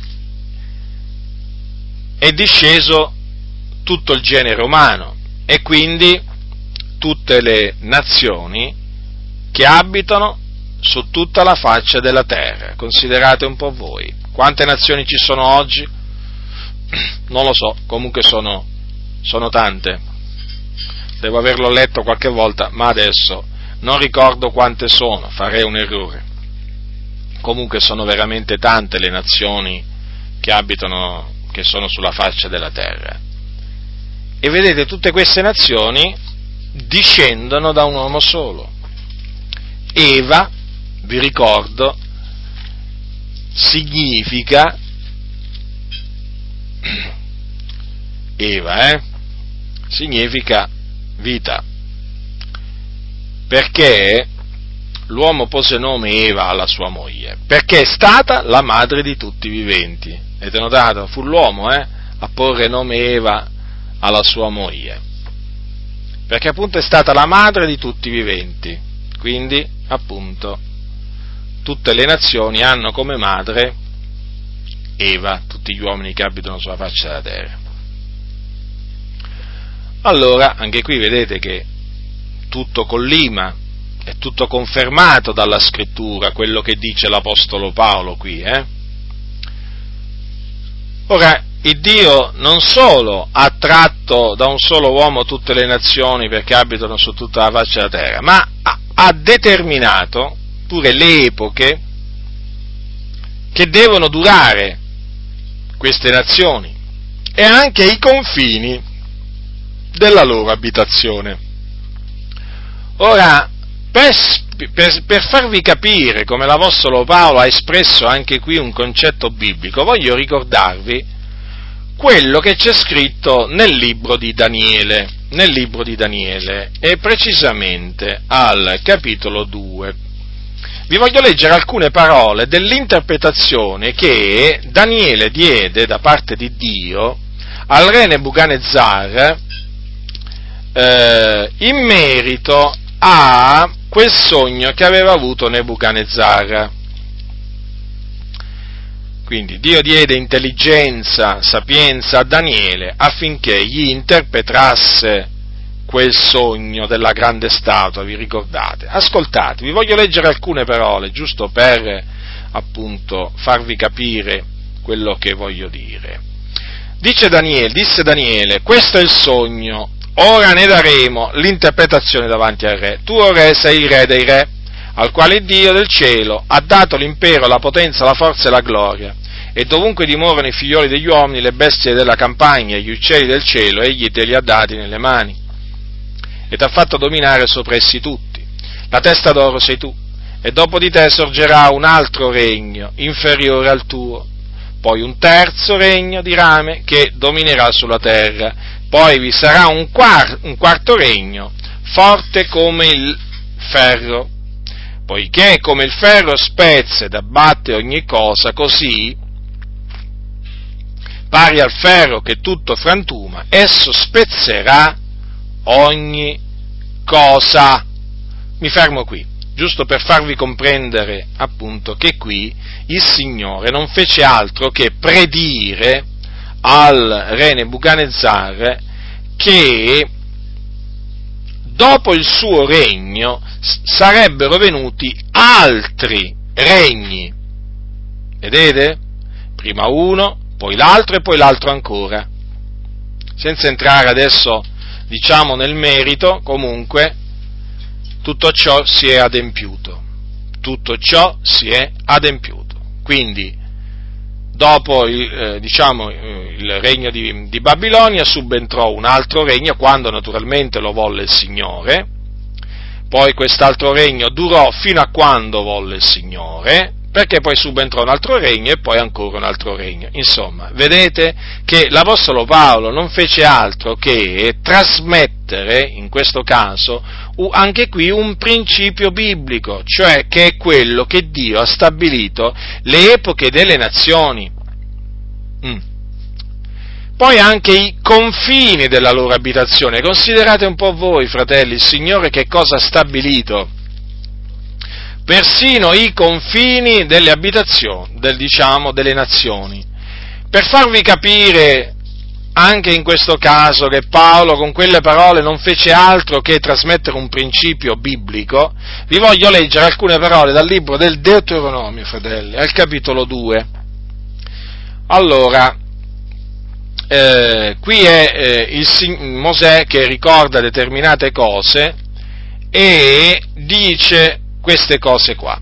è disceso tutto il genere umano e quindi tutte le nazioni che abitano su tutta la faccia della terra. Considerate un po' voi. Quante nazioni ci sono oggi? Non lo so, comunque sono, sono tante. Devo averlo letto qualche volta, ma adesso non ricordo quante sono, farei un errore. Comunque sono veramente tante le nazioni che abitano, che sono sulla faccia della terra. E vedete, tutte queste nazioni discendono da un uomo solo. Eva, vi ricordo, significa Eva, eh? Significa vita. Perché l'uomo pose nome Eva alla sua moglie? Perché è stata la madre di tutti i viventi. Avete notato? Fu l'uomo, eh? A porre nome Eva alla sua moglie. Perché appunto è stata la madre di tutti i viventi. Quindi appunto, tutte le nazioni hanno come madre Eva, tutti gli uomini che abitano sulla faccia della terra. allora anche qui vedete che tutto collima, è tutto confermato dalla scrittura, quello che dice l'Apostolo Paolo qui. Eh? Ora, il Dio non solo ha tratto da un solo uomo tutte le nazioni perché abitano su tutta la faccia della terra, ma ha, ha determinato pure le epoche che devono durare queste nazioni e anche i confini della loro abitazione. Ora, per, per, per, farvi capire come l'Apostolo Paolo ha espresso anche qui un concetto biblico, voglio ricordarvi quello che c'è scritto nel libro di Daniele, nel libro di Daniele e precisamente al capitolo 2. Vi voglio leggere alcune parole dell'interpretazione che Daniele diede da parte di Dio al re Nebuchadnezzar eh, in merito a quel sogno che aveva avuto Nebuchadnezzar. Quindi Dio diede intelligenza, sapienza a Daniele affinché gli interpretasse quel sogno della grande statua, vi ricordate? Ascoltate, vi voglio leggere alcune parole, giusto per appunto farvi capire quello che voglio dire. Dice Daniele, disse Daniele, questo è il sogno Ora ne daremo l'interpretazione davanti al re. Tu, o re, sei il re dei re, al quale Dio del cielo ha dato l'impero, la potenza, la forza e la gloria. E dovunque dimorano i figlioli degli uomini, le bestie della campagna e gli uccelli del cielo, egli te li ha dati nelle mani. E ti ha fatto dominare sopra essi tutti. La testa d'oro sei tu. E dopo di te sorgerà un altro regno, inferiore al tuo. Poi un terzo regno di rame che dominerà sulla terra poi vi sarà un, quar- un quarto regno, forte come il ferro, poiché come il ferro spezza ed abbatte ogni cosa, così, pari al ferro che tutto frantuma, esso spezzerà ogni cosa. Mi fermo qui, giusto per farvi comprendere appunto che qui il Signore non fece altro che predire al re Nebuchadnezzar che dopo il suo regno sarebbero venuti altri regni. Vedete? Prima uno, poi l'altro e poi l'altro ancora. Senza entrare adesso, diciamo, nel merito, comunque, tutto ciò si è adempiuto. Tutto ciò si è adempiuto. Quindi, dopo eh, diciamo, il regno di, di, Babilonia subentrò un altro regno quando naturalmente lo volle il Signore, poi quest'altro regno durò fino a quando volle il Signore, perché poi subentrò un altro regno e poi ancora un altro regno. Insomma, vedete che l'Apostolo Paolo non fece altro che trasmettere, in questo caso, anche qui un principio biblico, cioè che è quello che Dio ha stabilito le epoche delle nazioni. Mm. Poi anche i confini della loro abitazione. Considerate un po' voi, fratelli, il Signore che cosa ha stabilito persino i confini delle abitazioni, del, diciamo, delle nazioni. Per farvi capire anche in questo caso che Paolo con quelle parole non fece altro che trasmettere un principio biblico, vi voglio leggere alcune parole dal libro del Deuteronomio, fratelli, al capitolo 2. Allora, eh, qui è eh, il Mosè che ricorda determinate cose e dice queste cose qua.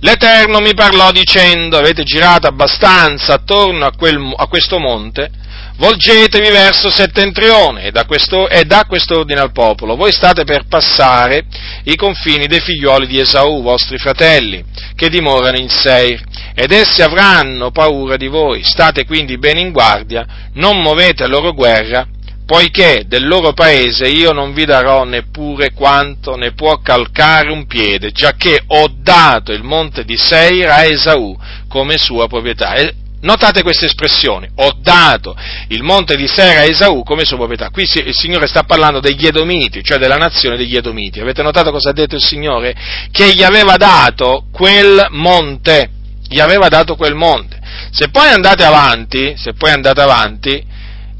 L'Eterno mi parlò dicendo, avete girato abbastanza attorno a, quel, a questo monte, volgetevi verso settentrione e da, questo, e da quest'ordine al popolo. Voi state per passare i confini dei figlioli di Esaù, vostri fratelli, che dimorano in Seir, ed essi avranno paura di voi. State quindi bene in guardia, non muovete loro guerra, poiché del loro paese io non vi darò neppure quanto ne può calcare un piede, giacché ho dato il monte di Seir a Esaù come sua proprietà. E notate questa espressione, ho dato il monte di Seir a Esaù come sua proprietà. Qui il Signore sta parlando degli Edomiti, cioè della nazione degli Edomiti. Avete notato cosa ha detto il Signore? Che gli aveva dato quel monte, gli aveva dato quel monte. Se poi andate avanti, se poi andate avanti,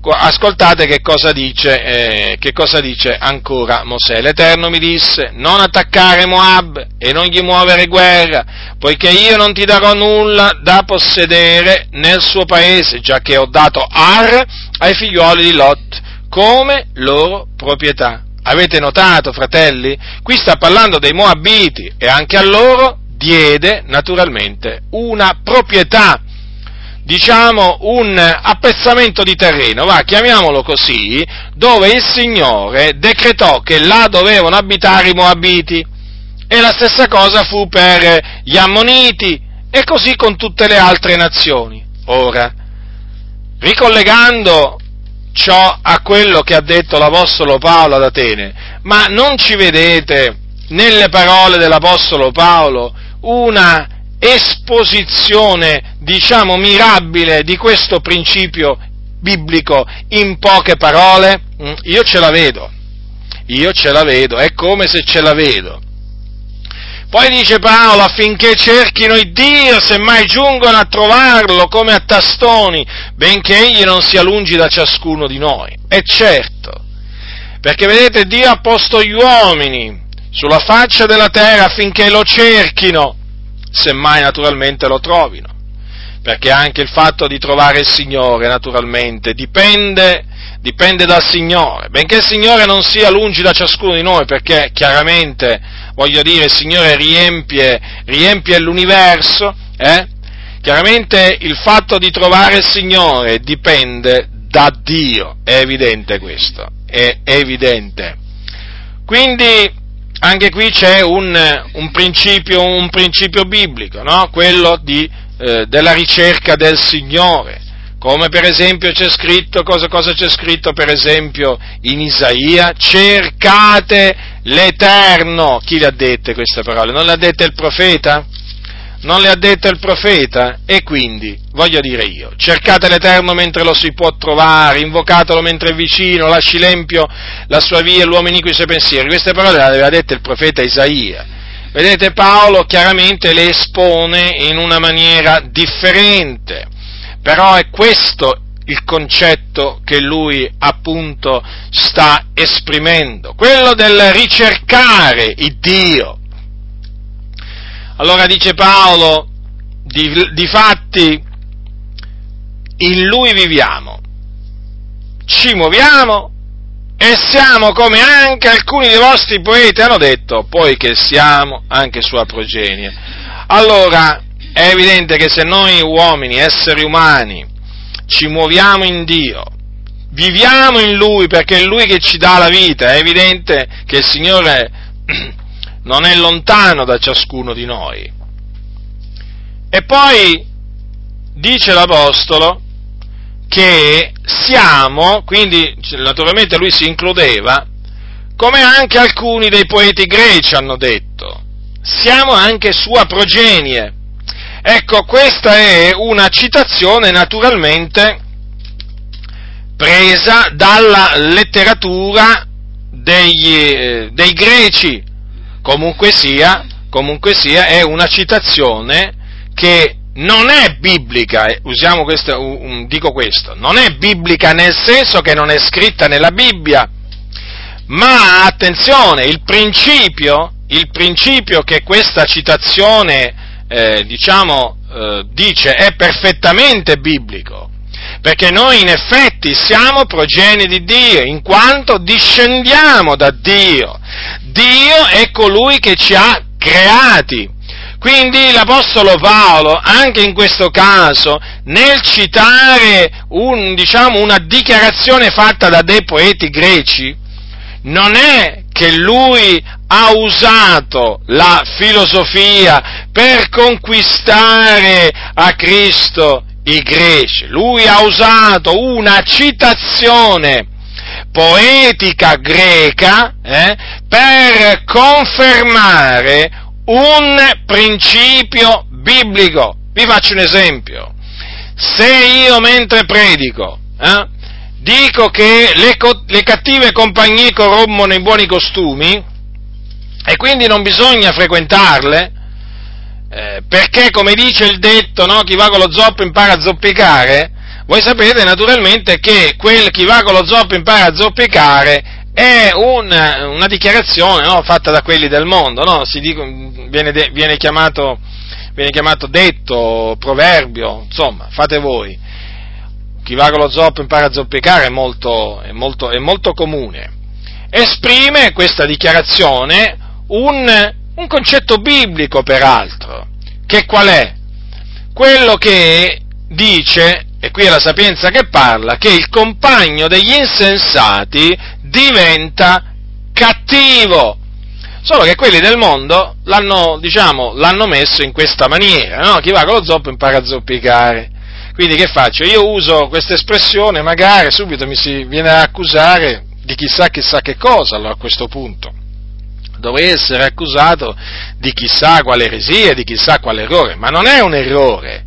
ascoltate che cosa, dice, eh, che cosa dice ancora Mosè. L'Eterno mi disse, non attaccare Moab e non gli muovere guerra, poiché io non ti darò nulla da possedere nel suo paese, già che ho dato Ar ai figlioli di Lot come loro proprietà. Avete notato, fratelli? Qui sta parlando dei Moabiti e anche a loro diede naturalmente una proprietà diciamo, un appezzamento di terreno, va, chiamiamolo così, dove il Signore decretò che là dovevano abitare i Moabiti. E la stessa cosa fu per gli Ammoniti e così con tutte le altre nazioni. Ora, ricollegando ciò a quello che ha detto l'Apostolo Paolo ad Atene, ma non ci vedete nelle parole dell'Apostolo Paolo una esposizione, diciamo, mirabile di questo principio biblico in poche parole? Mm, io ce la vedo, io ce la vedo, è come se ce la vedo. Poi dice Paolo affinché cerchino il Dio, se mai giungono a trovarlo come a tastoni, benché egli non sia lungi da ciascuno di noi. E certo, perché vedete Dio ha posto gli uomini sulla faccia della terra affinché lo cerchino semmai naturalmente lo trovino, perché anche il fatto di trovare il Signore naturalmente dipende, dipende dal Signore, benché il Signore non sia lungi da ciascuno di noi, perché chiaramente, voglio dire, il Signore riempie, riempie l'universo, eh? chiaramente il fatto di trovare il Signore dipende da Dio, è evidente questo, è evidente. Quindi anche qui c'è un, un, principio, un principio, biblico, no? quello di, eh, della ricerca del Signore, come per esempio c'è scritto, cosa, cosa c'è scritto per esempio in Isaia? Cercate l'Eterno. Chi le ha dette queste parole? Non le ha dette il profeta? Non le ha dette il profeta? E quindi, voglio dire io, cercate l'Eterno mentre lo si può trovare, invocatelo mentre è vicino, lasci l'empio la sua via e l'uomo iniqui i suoi pensieri. Queste parole le aveva dette il profeta Isaia. Vedete, Paolo chiaramente le espone in una maniera differente, però è questo il concetto che lui appunto sta esprimendo, quello del ricercare il Dio, allora dice Paolo, di, di fatti, in lui viviamo, ci muoviamo e siamo come anche alcuni dei vostri poeti hanno detto, poiché siamo anche sua progenie. Allora, è evidente che se noi uomini, esseri umani, ci muoviamo in Dio, viviamo in Lui perché è Lui che ci dà la vita, è evidente che il Signore non è lontano da ciascuno di noi. E poi dice l'Apostolo che siamo, quindi naturalmente lui si includeva, come anche alcuni dei poeti greci hanno detto, siamo anche sua progenie. Ecco, questa è una citazione naturalmente presa dalla letteratura degli, eh, dei greci, comunque sia, comunque sia, è una citazione che non è biblica, eh, questo, dico questo, non è biblica nel senso che non è scritta nella Bibbia, ma attenzione, il principio, il principio che questa citazione, eh, diciamo, eh, dice è perfettamente biblico perché noi in effetti siamo progenie di Dio, in quanto discendiamo da Dio. Dio è colui che ci ha creati. Quindi l'Apostolo Paolo, anche in questo caso, nel citare un, diciamo, una dichiarazione fatta da dei poeti greci, non è che lui ha usato la filosofia per conquistare a Cristo i greci, lui ha usato una citazione poetica greca eh, per confermare un principio biblico. Vi faccio un esempio. Se io mentre predico eh, dico che le, co- le cattive compagnie corrompono i buoni costumi e quindi non bisogna frequentarle, eh, perché come dice il detto, no, chi va con lo zoppo impara a zoppicare, voi sapete naturalmente che quel chi va con lo zoppo impara a zoppicare è un, una dichiarazione no, fatta da quelli del mondo, no? dico, viene, de, viene, chiamato, viene, chiamato, detto, proverbio, insomma, fate voi. Chi va con lo zoppo impara a zoppicare è molto, è molto, è molto comune. Esprime questa dichiarazione un, un concetto biblico, peraltro, che qual è? Quello che dice, e qui è la sapienza che parla, che il compagno degli insensati diventa cattivo. Solo che quelli del mondo l'hanno, diciamo, l'hanno messo in questa maniera, no? Chi va con lo zoppo impara a zoppicare. Quindi che faccio? Io uso questa espressione, magari subito mi si viene a accusare di chissà chissà che cosa allora a questo punto. Dovrei essere accusato di chissà quale eresia, di chissà quale errore, ma non è un errore,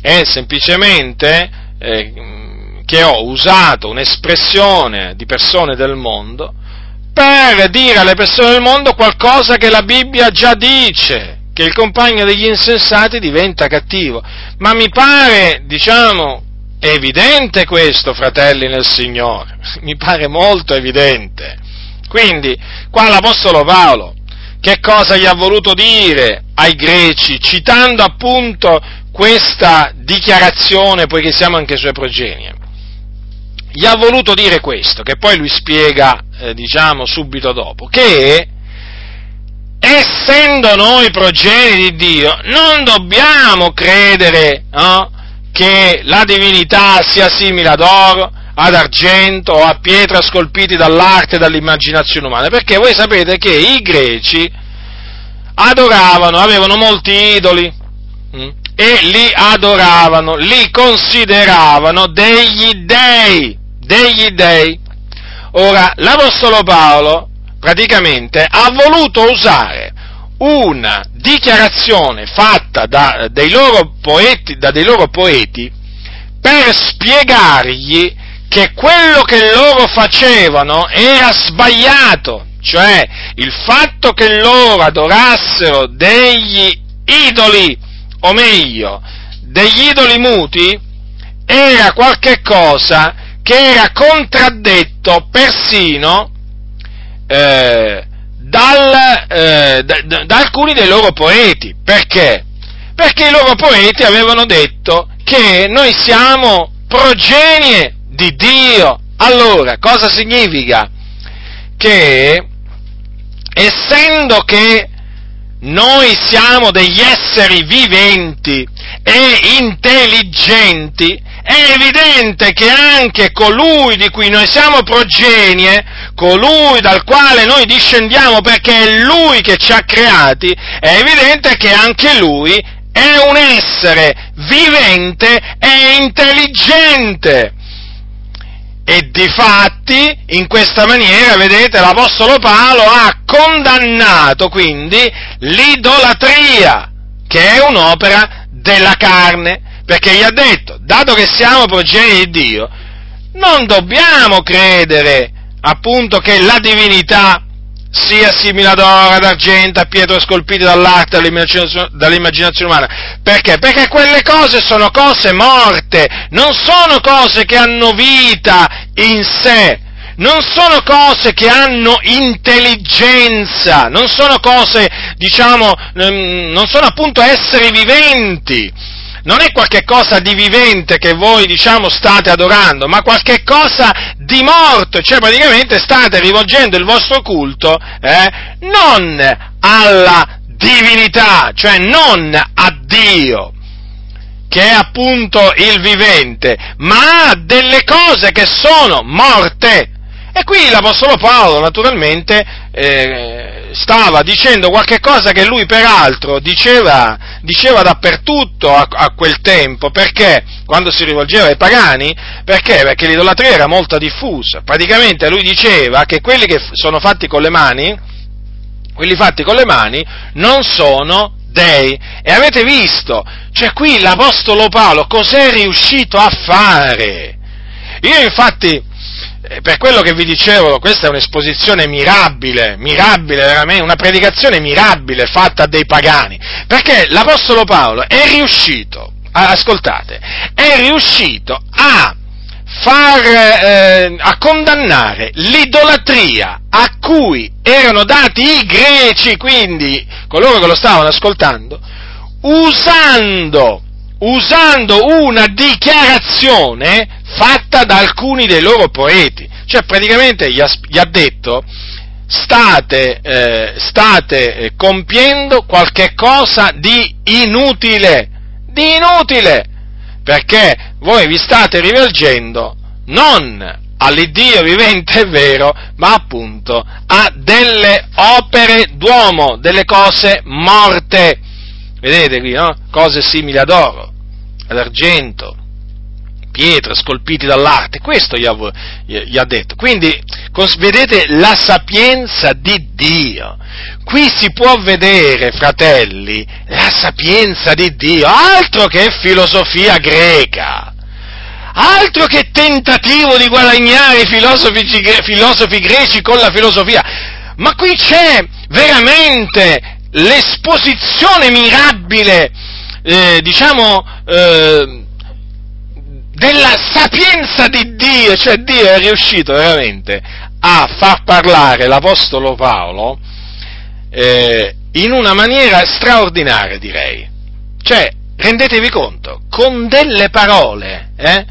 è semplicemente eh, che ho usato un'espressione di persone del mondo per dire alle persone del mondo qualcosa che la Bibbia già dice, che il compagno degli insensati diventa cattivo. Ma mi pare, diciamo, evidente questo, fratelli nel Signore, mi pare molto evidente. Quindi, qua l'Apostolo Paolo, che cosa gli ha voluto dire ai greci, citando appunto questa dichiarazione, poiché siamo anche sue progenie? gli ha voluto dire questo, che poi lui spiega, eh, diciamo, subito dopo, che essendo noi progeni di Dio, non dobbiamo credere no, che la divinità sia simile ad oro, ad argento o a pietra scolpiti dall'arte e dall'immaginazione umana, perché voi sapete che i greci adoravano, avevano molti idoli mh, hm, e li adoravano, li consideravano degli dei degli dei. Ora, l'Apostolo Paolo praticamente ha voluto usare una dichiarazione fatta da dei loro poeti, da dei loro poeti per spiegargli che quello che loro facevano era sbagliato, cioè il fatto che loro adorassero degli idoli, o meglio, degli idoli muti, era qualche cosa che era contraddetto persino eh, dal, eh, da, da, alcuni dei loro poeti. Perché? Perché i loro poeti avevano detto che noi siamo progenie di Dio. Allora, cosa significa? Che essendo che noi siamo degli esseri viventi e intelligenti, è evidente che anche colui di cui noi siamo progenie, colui dal quale noi discendiamo perché è lui che ci ha creati, è evidente che anche lui è un essere vivente e intelligente. E di fatti, in questa maniera, vedete, l'Apostolo Paolo ha condannato quindi l'idolatria, che è un'opera della carne. Perché gli ha detto, dato che siamo progenie di Dio, non dobbiamo credere appunto che la divinità sia simile ad oro, ad argento, a pietre scolpite dall'arte, dall'immaginazione umana. Perché? Perché quelle cose sono cose morte, non sono cose che hanno vita in sé, non sono cose che hanno intelligenza, non sono cose, diciamo, non sono appunto esseri viventi non è qualche cosa di vivente che voi, diciamo, state adorando, ma qualche cosa di morto, cioè praticamente state rivolgendo il vostro culto eh, non alla divinità, cioè non a Dio, che è appunto il vivente, ma a delle cose che sono morte. E qui l'Apostolo Paolo, naturalmente, eh, stava dicendo qualche cosa che lui peraltro diceva, diceva dappertutto a, a, quel tempo, perché quando si rivolgeva ai pagani, perché? Perché l'idolatria era molto diffusa. Praticamente lui diceva che quelli che sono fatti con le mani, quelli fatti con le mani non sono dei. E avete visto? Cioè qui l'Apostolo Paolo cos'è riuscito a fare? Io infatti eh, per quello che vi dicevo, questa è un'esposizione mirabile, mirabile veramente, una predicazione mirabile fatta a dei pagani, perché l'Apostolo Paolo è riuscito ascoltate, è riuscito a far, eh, a condannare l'idolatria a cui erano dati i greci, quindi coloro che lo stavano ascoltando, usando, usando una dichiarazione fatta da alcuni dei loro poeti. Cioè praticamente gli ha, gli ha detto state, eh, state eh, compiendo qualche cosa di inutile, di inutile, perché voi vi state rivolgendo non all'Iddio vivente e vero, ma appunto a delle opere d'uomo, delle cose morte. Vedete qui, no? Cose simili ad oro, ad argento, pietre scolpiti dall'arte, questo gli ha, gli ha detto. Quindi vedete la sapienza di Dio. Qui si può vedere, fratelli, la sapienza di Dio, altro che filosofia greca, altro che tentativo di guadagnare i filosofi, filosofi greci con la filosofia, ma qui c'è veramente l'esposizione mirabile, eh, diciamo, eh, della sapienza di Dio, cioè Dio è riuscito veramente a far parlare l'Apostolo Paolo eh, in una maniera straordinaria, direi. Cioè, rendetevi conto, con delle parole, eh,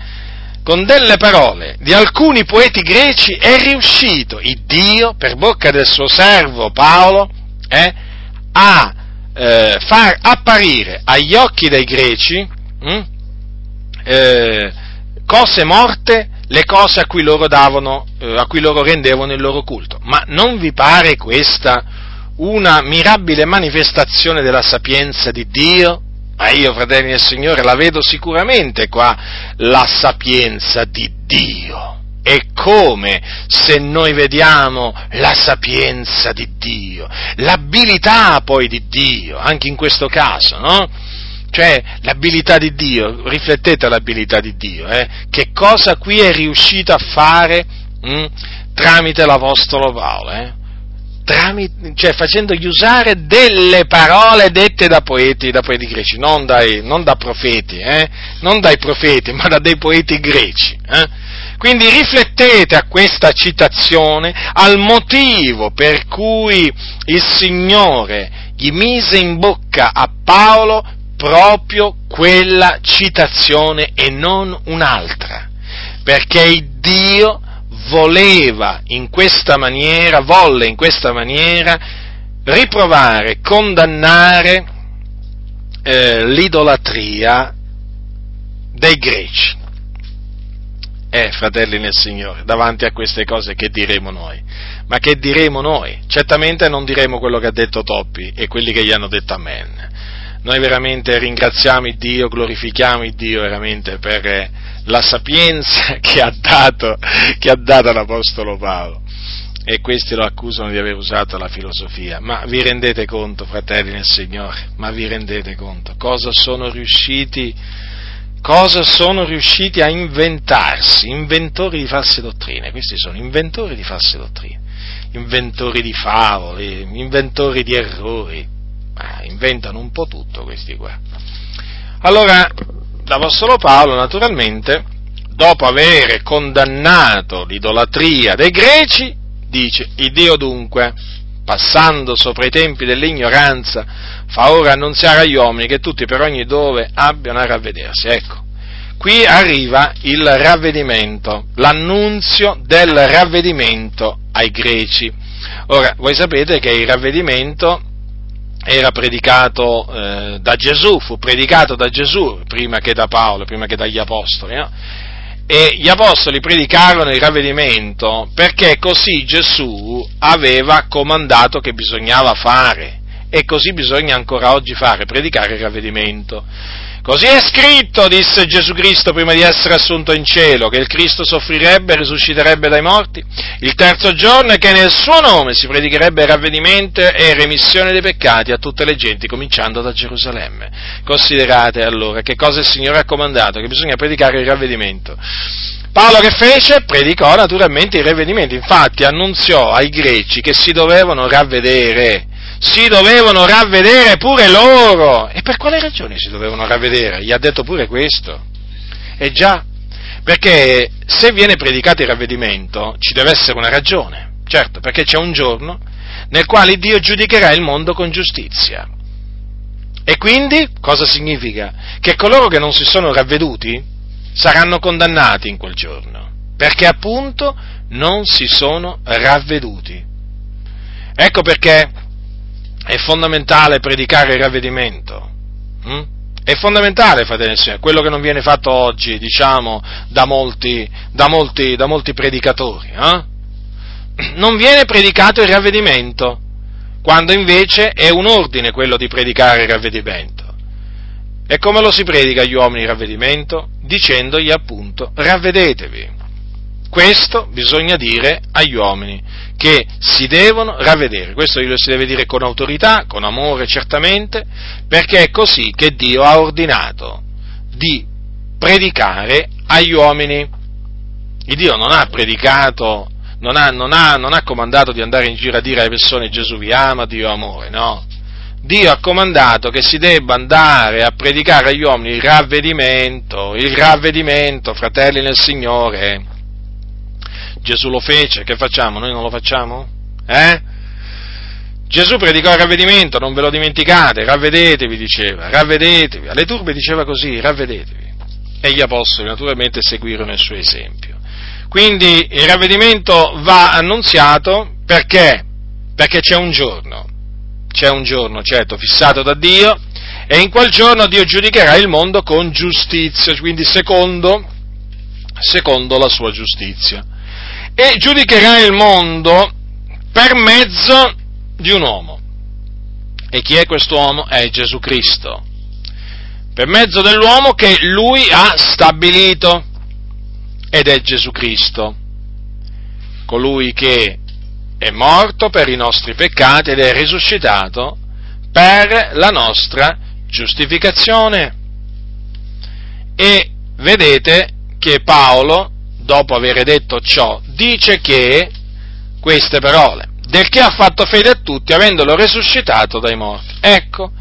con delle parole di alcuni poeti greci è riuscito il Dio, per bocca del suo servo Paolo, eh, a eh, far apparire agli occhi dei greci hm, eh, cose morte le cose a cui davano, eh, a cui loro rendevano il loro culto. Ma non vi pare questa una mirabile manifestazione della sapienza di Dio? Ma io, fratelli del Signore, la vedo sicuramente qua, la sapienza di Dio. E come se noi vediamo la sapienza di Dio, l'abilità poi di Dio, anche in questo caso, no? cioè l'abilità di Dio, riflettete l'abilità di Dio, eh? che cosa qui è riuscito a fare mh, hm, tramite l'Apostolo Paolo, eh? tramite, cioè facendogli usare delle parole dette da poeti, da poeti greci, non, dai, non da profeti, eh? non dai profeti, ma da dei poeti greci. Eh? Quindi riflettete a questa citazione, al motivo per cui il Signore gli mise in bocca a Paolo proprio quella citazione e non un'altra, perché Dio voleva in questa maniera, volle in questa maniera riprovare, condannare eh, l'idolatria dei greci. Eh, fratelli nel Signore, davanti a queste cose che diremo noi? Ma che diremo noi? Certamente non diremo quello che ha detto Toppi e quelli che gli hanno detto Amen noi veramente ringraziamo Dio, glorifichiamo Dio veramente per la sapienza che ha dato, che ha dato l'Apostolo Paolo. E questi lo accusano di aver usato la filosofia. Ma vi rendete conto, fratelli nel Signore? Ma vi rendete conto cosa sono riusciti, cosa sono riusciti a inventarsi? Inventori di false dottrine. Questi sono inventori di false dottrine, inventori di favole, inventori di errori Ah, inventano un po' tutto questi qua. Allora, l'Apostolo Paolo, naturalmente, dopo aver condannato l'idolatria dei greci, dice, il Dio dunque, passando sopra i tempi dell'ignoranza, fa ora annunziare agli uomini che tutti per ogni dove abbiano a ravvedersi. Ecco, qui arriva il ravvedimento, l'annunzio del ravvedimento ai greci. Ora, voi sapete che il ravvedimento era predicato eh, da Gesù, fu predicato da Gesù prima che da Paolo, prima che dagli apostoli. No? E gli apostoli predicarono il ravvedimento perché così Gesù aveva comandato che bisognava fare e così bisogna ancora oggi fare, predicare il ravvedimento. Così è scritto, disse Gesù Cristo prima di essere assunto in cielo, che il Cristo soffrirebbe e risusciterebbe dai morti il terzo giorno e che nel suo nome si predicherebbe ravvedimento e remissione dei peccati a tutte le genti, cominciando da Gerusalemme. Considerate allora che cosa il Signore ha comandato, che bisogna predicare il ravvedimento. Paolo che fece? Predicò naturalmente il ravvedimento, infatti annunziò ai greci che si dovevano ravvedere si dovevano ravvedere pure loro. E per quale ragione si dovevano ravvedere? Gli ha detto pure questo. E già, perché se viene predicato il ravvedimento ci deve essere una ragione, certo, perché c'è un giorno nel quale Dio giudicherà il mondo con giustizia. E quindi cosa significa? Che coloro che non si sono ravveduti saranno condannati in quel giorno, perché appunto non si sono ravveduti. Ecco perché è fondamentale predicare il ravvedimento. Hm? È fondamentale, fratelli e signori, quello che non viene fatto oggi, diciamo, da molti, da molti, da molti predicatori. Eh? Non viene predicato il ravvedimento, quando invece è un ordine quello di predicare il ravvedimento. E come lo si predica agli uomini il ravvedimento? Dicendogli appunto ravvedetevi. Questo bisogna dire agli uomini che si devono ravvedere. Questo lo si deve dire con autorità, con amore certamente, perché è così che Dio ha ordinato di predicare agli uomini. Il Dio non ha predicato, non ha, non ha, non ha comandato di andare in giro a dire alle persone Gesù vi ama, Dio amore, no. Dio ha comandato che si debba andare a predicare agli uomini il ravvedimento, il ravvedimento, fratelli nel Signore, Gesù lo fece, che facciamo? Noi non lo facciamo? Eh? Gesù predicò il ravvedimento, non ve lo dimenticate, ravvedetevi, diceva, ravvedetevi. Alle turbe diceva così, ravvedetevi. E gli apostoli naturalmente seguirono il suo esempio. Quindi il ravvedimento va annunziato perché? Perché c'è un giorno, c'è un giorno, certo, fissato da Dio, e in quel giorno Dio giudicherà il mondo con giustizia, quindi secondo, secondo la sua giustizia e giudicherà il mondo per mezzo di un uomo. E chi è quest'uomo? È Gesù Cristo. Per mezzo dell'uomo che lui ha stabilito. Ed è Gesù Cristo. Colui che è morto per i nostri peccati ed è risuscitato per la nostra giustificazione. E vedete che Paolo dopo aver detto ciò, dice che queste parole, del che ha fatto fede a tutti, avendolo resuscitato dai morti. Ecco,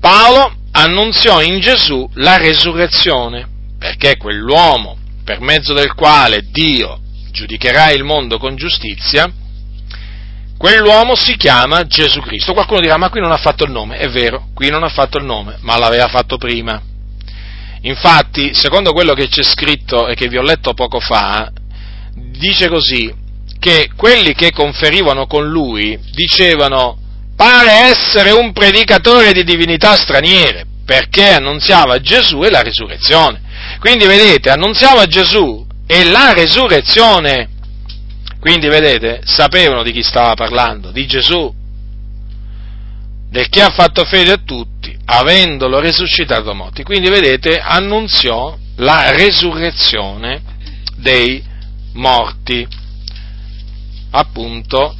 Paolo annunziò in Gesù la resurrezione, perché quell'uomo per mezzo del quale Dio giudicherà il mondo con giustizia, quell'uomo si chiama Gesù Cristo. Qualcuno dirà, ma qui non ha fatto il nome. È vero, qui non ha fatto il nome, ma l'aveva fatto prima. Infatti, secondo quello che c'è scritto e che vi ho letto poco fa, dice così, che quelli che conferivano con lui dicevano pare essere un predicatore di divinità straniere, perché annunziava Gesù e la risurrezione. Quindi vedete, annunziava Gesù e la risurrezione. Quindi vedete, sapevano di chi stava parlando, di Gesù, del che ha fatto fede a tutti, avendolo risuscitato morti. Quindi vedete, annunziò la resurrezione dei morti, appunto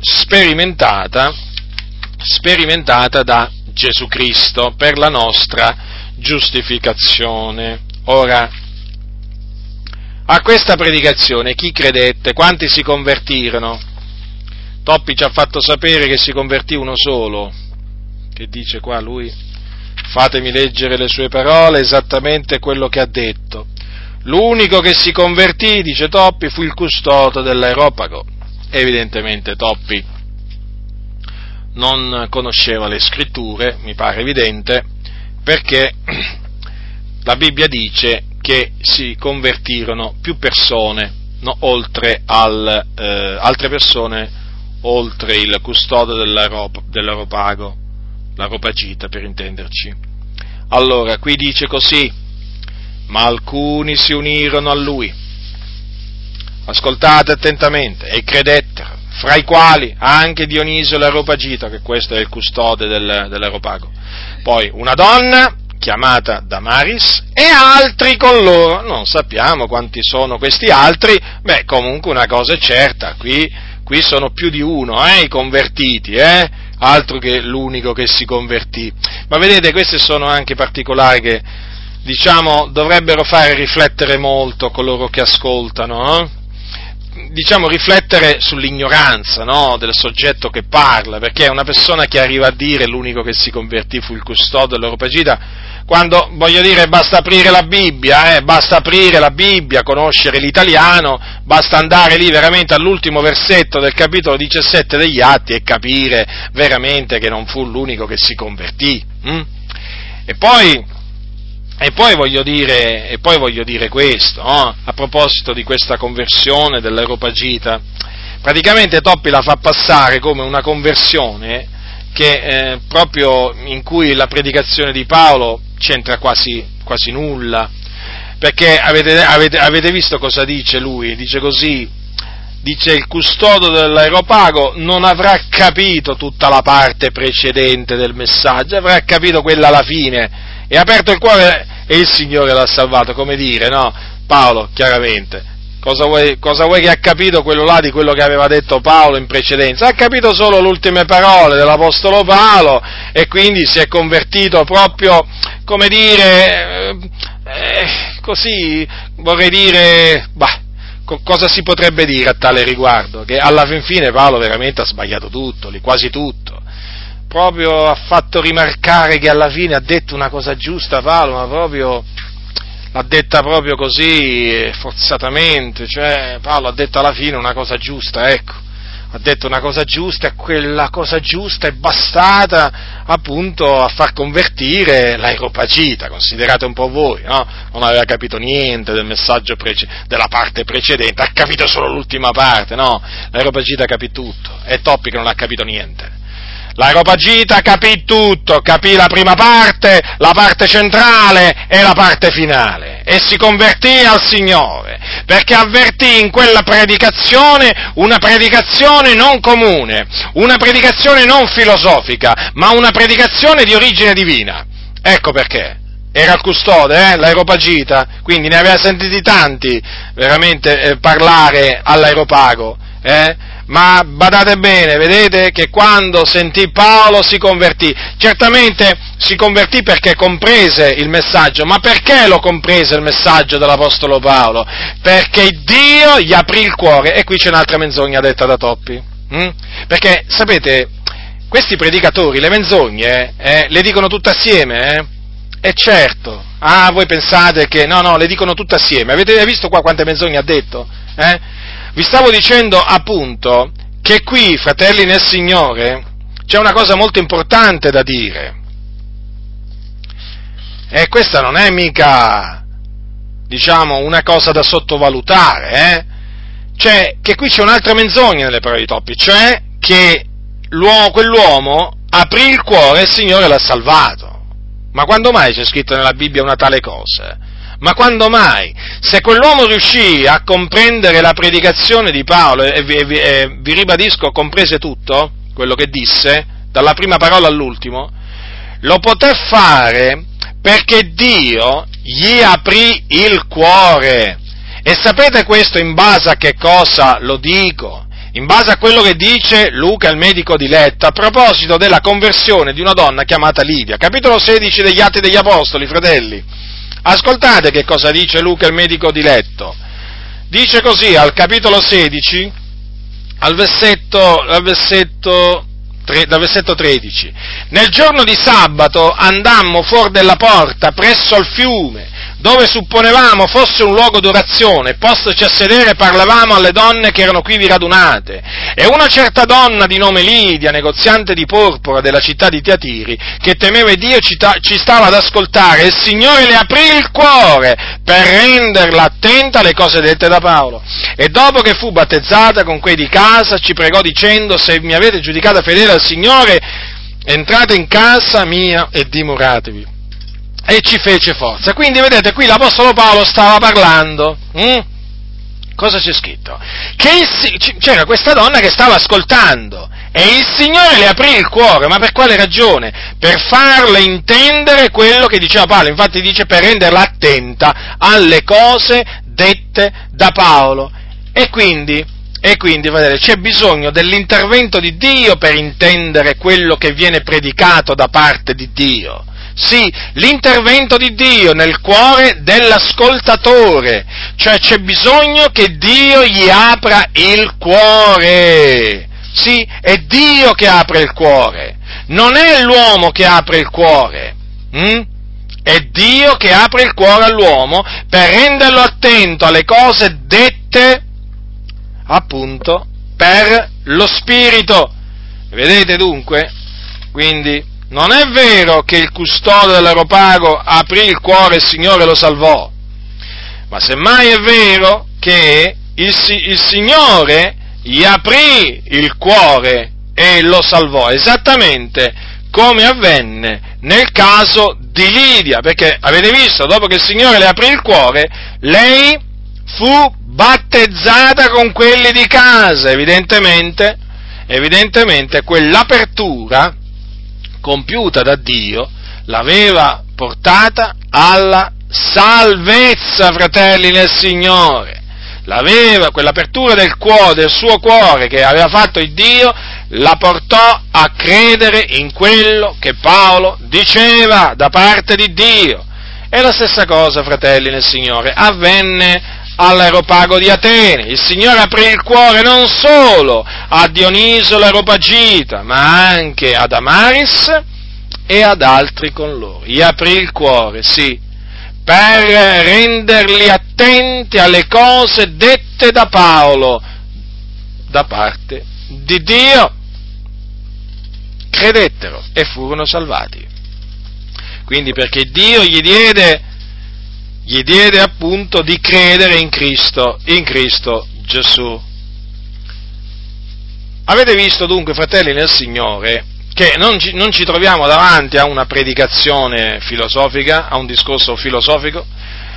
sperimentata, sperimentata da Gesù Cristo per la nostra giustificazione. Ora, a questa predicazione chi credette? Quanti si convertirono? Toppi ci ha fatto sapere che si convertì uno solo, che dice qua lui, fatemi leggere le sue parole, esattamente quello che ha detto. L'unico che si convertì, dice Toppi, fu il custode dell'aeropago. Evidentemente Toppi non conosceva le scritture, mi pare evidente, perché la Bibbia dice che si convertirono più persone, no, oltre al, eh, altre persone, oltre il custode dell'aeropago la ropagita per intenderci. Allora, qui dice così, ma alcuni si unirono a lui, ascoltate attentamente, e credettero, fra i quali anche Dionisio l'Aropagita, che questo è il custode del, dell'Aropago, poi una donna chiamata Damaris e altri con loro, non sappiamo quanti sono questi altri, beh comunque una cosa è certa, qui, qui sono più di uno, eh, i convertiti, eh, altro che l'unico che si convertì. Ma vedete, questi sono anche particolari che, diciamo, dovrebbero fare riflettere molto coloro che ascoltano. Eh? diciamo, riflettere sull'ignoranza no, del soggetto che parla, perché una persona che arriva a dire l'unico che si convertì fu il custode dell'Europagita, quando, voglio dire, basta aprire la Bibbia, eh, basta aprire la Bibbia, conoscere l'italiano, basta andare lì veramente all'ultimo versetto del capitolo 17 degli Atti e capire veramente che non fu l'unico che si convertì. Hm? E poi, e poi, voglio dire, e poi voglio dire questo, no? a proposito di questa conversione dell'Europagita, praticamente Toppi la fa passare come una conversione che, eh, proprio in cui la predicazione di Paolo c'entra quasi, quasi nulla, perché avete, avete, avete visto cosa dice lui? Dice così, dice il custodo dell'aeropago non avrà capito tutta la parte precedente del messaggio, avrà capito quella alla fine e ha aperto il cuore e il Signore l'ha salvato, come dire, no? Paolo, chiaramente, Cosa vuoi, cosa vuoi, che ha capito quello là di quello che aveva detto Paolo in precedenza? Ha capito solo le ultime parole dell'Apostolo Paolo e quindi si è convertito proprio, come dire, eh, così, vorrei dire, bah, cosa si potrebbe dire a tale riguardo? Che alla fin fine Paolo veramente ha sbagliato tutto, quasi tutto. Proprio ha fatto rimarcare che alla fine ha detto una cosa giusta Paolo, ma proprio l'ha detta proprio così, forzatamente, cioè Paolo ha detto alla fine una cosa giusta, ecco, ha detto una cosa giusta e quella cosa giusta è bastata appunto a far convertire l'aeropagita, considerate un po' voi, no? Non aveva capito niente del messaggio prece- della parte precedente, ha capito solo l'ultima parte, no? L'aeropagita capì tutto, è Toppi che non ha capito niente. L'Aeropagita capì tutto, capì la prima parte, la parte centrale e la parte finale e si convertì al Signore, perché avvertì in quella predicazione una predicazione non comune, una predicazione non filosofica, ma una predicazione di origine divina. Ecco perché era il custode, eh, l'aeropagita, quindi ne aveva sentiti tanti veramente eh, parlare all'aeropago. Eh? Ma badate bene, vedete che quando sentì Paolo si convertì. Certamente si convertì perché comprese il messaggio, ma perché lo comprese il messaggio dell'Apostolo Paolo? Perché Dio gli aprì il cuore, e qui c'è un'altra menzogna detta da Toppi. Hm? Perché, sapete, questi predicatori le menzogne eh, le dicono tutte assieme, eh? E certo, ah, voi pensate che no, no, le dicono tutte assieme. Avete visto qua quante menzogne ha detto? Eh? Vi stavo dicendo appunto che qui, fratelli nel Signore, c'è una cosa molto importante da dire. E questa non è mica, diciamo, una cosa da sottovalutare, eh? Cioè, che qui c'è un'altra menzogna nelle parole di Toppi, cioè che quell'uomo aprì il cuore e il Signore l'ha salvato. Ma quando mai c'è scritto nella Bibbia una tale cosa? Ma quando mai? Se quell'uomo riuscì a comprendere la predicazione di Paolo, e vi, e vi ribadisco, comprese tutto, quello che disse, dalla prima parola all'ultimo, lo poté fare perché Dio gli aprì il cuore. E sapete questo in base a che cosa lo dico? In base a quello che dice Luca, il medico di Letta, a proposito della conversione di una donna chiamata Livia. Capitolo 16 degli Atti degli Apostoli, fratelli. Ascoltate che cosa dice Luca il medico di letto. Dice così al capitolo 16, al versetto, al versetto, dal versetto 13. Nel giorno di sabato andammo fuori della porta presso al fiume dove supponevamo fosse un luogo d'orazione, postoci a sedere parlavamo alle donne che erano quivi radunate. E una certa donna di nome Lidia, negoziante di porpora della città di Tiatiri, che temeva Dio, ci, ci stava ad ascoltare, e il Signore le aprì il cuore per renderla attenta alle cose dette da Paolo. E dopo che fu battezzata con quei di casa, ci pregò dicendo, se mi avete giudicata fedele al Signore, entrate in casa mia e dimoratevi e ci fece forza. Quindi vedete, qui l'Apostolo Paolo stava parlando. Hm? Cosa c'è scritto? Che il, c'era questa donna che stava ascoltando e il Signore le aprì il cuore, ma per quale ragione? Per farle intendere quello che diceva Paolo, infatti dice per renderla attenta alle cose dette da Paolo. E quindi, e quindi vedete, c'è bisogno dell'intervento di Dio per intendere quello che viene predicato da parte di Dio Sì, l'intervento di Dio nel cuore dell'ascoltatore, cioè c'è bisogno che Dio gli apra il cuore. Sì, è Dio che apre il cuore, non è l'uomo che apre il cuore. Hm? È Dio che apre il cuore all'uomo per renderlo attento alle cose dette appunto per lo Spirito. Vedete dunque? Quindi non è vero che il custode dell'aeropago aprì il cuore e il Signore lo salvò, ma semmai è vero che il, il Signore gli aprì il cuore e lo salvò, esattamente come avvenne nel caso di Lidia, perché avete visto, dopo che il Signore le aprì il cuore, lei fu battezzata con quelli di casa, evidentemente, evidentemente quell'apertura compiuta da Dio l'aveva portata alla salvezza, fratelli nel Signore. L'aveva, quell'apertura del cuore, del suo cuore che aveva fatto il Dio, la portò a credere in quello che Paolo diceva da parte di Dio. E la stessa cosa, fratelli nel Signore, avvenne all'aeropago di Atene. Il Signore aprì il cuore non solo a Dioniso l'aeropagita, ma anche ad Amaris e ad altri con loro. Gli aprì il cuore, sì, per renderli attenti alle cose dette da Paolo da parte di Dio. Credettero e furono salvati. Quindi perché Dio gli diede gli diede appunto di credere in Cristo, in Cristo Gesù. Avete visto dunque, fratelli nel Signore, che non ci, non ci, troviamo davanti a una predicazione filosofica, a un discorso filosofico,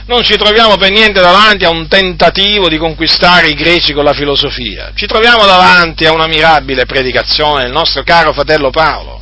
non ci troviamo per niente davanti a un tentativo di conquistare i greci con la filosofia, ci troviamo davanti a una mirabile predicazione del nostro caro fratello Paolo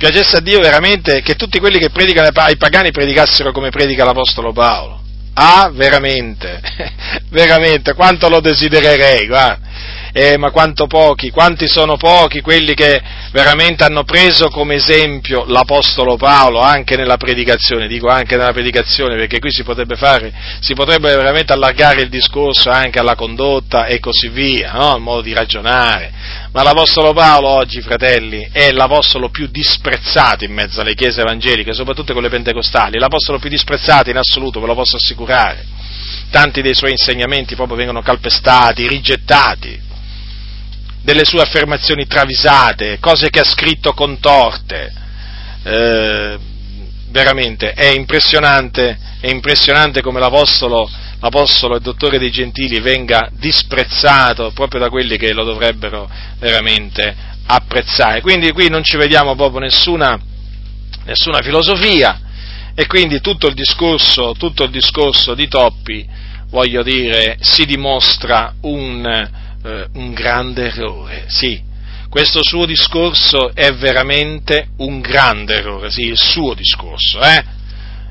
piacesse a Dio veramente che tutti quelli che predicano ai pagani predicassero come predica l'Apostolo Paolo. Ah, veramente, veramente, quanto lo desidererei, guarda eh, ma quanto pochi, quanti sono pochi quelli che veramente hanno preso come esempio l'Apostolo Paolo anche nella predicazione, dico anche nella predicazione perché qui si potrebbe fare, si potrebbe veramente allargare il discorso anche alla condotta e così via, no? al modo di ragionare, ma l'Apostolo Paolo oggi, fratelli, è l'Apostolo più disprezzato in mezzo alle chiese evangeliche, soprattutto quelle pentecostali, l'Apostolo più disprezzato in assoluto, ve lo posso assicurare. Tanti dei suoi insegnamenti proprio vengono calpestati, rigettati delle sue affermazioni travisate, cose che ha scritto contorte. Eh, veramente è impressionante, è impressionante come l'apostolo, l'apostolo e dottore dei gentili venga disprezzato proprio da quelli che lo dovrebbero veramente apprezzare. Quindi qui non ci vediamo proprio nessuna, nessuna filosofia e quindi tutto il, discorso, tutto il discorso di Toppi, voglio dire, si dimostra un, eh, un grande errore, sì. Questo suo discorso è veramente un grande errore, sì, il suo discorso, eh?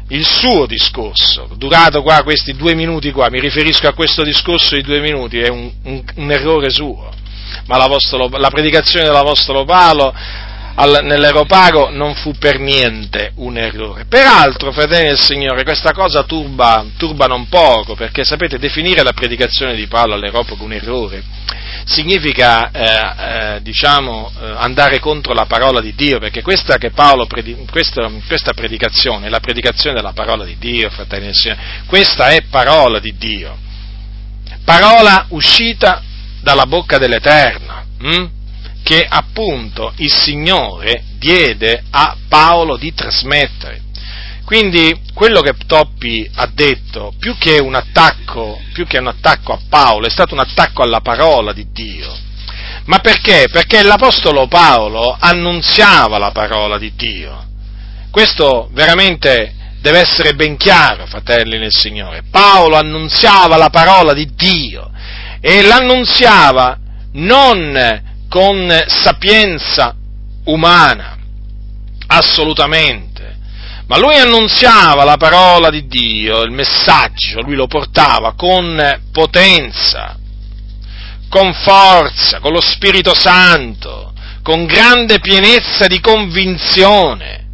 Il suo discorso, durato qua questi due minuti qua, mi riferisco a questo discorso di due minuti, è un, un, un errore suo. Ma la predicazione dell'Apostolo Paolo al, nell'aeropago non fu per niente un errore. Peraltro, fratelli del Signore, questa cosa turba, turba non poco, perché sapete, definire la predicazione di Paolo all'aeropago un errore significa, eh, eh, diciamo, eh, andare contro la parola di Dio, perché questa, predi- questa, questa predicazione è la predicazione della parola di Dio, fratelli del Signore, questa è parola di Dio, parola uscita dalla bocca dell'Eterno. Hm? Che appunto il Signore diede a Paolo di trasmettere. Quindi quello che Toppi ha detto, più che, un attacco, più che un attacco a Paolo, è stato un attacco alla parola di Dio. Ma perché? Perché l'Apostolo Paolo annunziava la parola di Dio. Questo veramente deve essere ben chiaro, fratelli nel Signore. Paolo annunziava la parola di Dio e l'annunziava non con sapienza umana, assolutamente. Ma lui annunziava la parola di Dio, il messaggio, lui lo portava con potenza, con forza, con lo Spirito Santo, con grande pienezza di convinzione.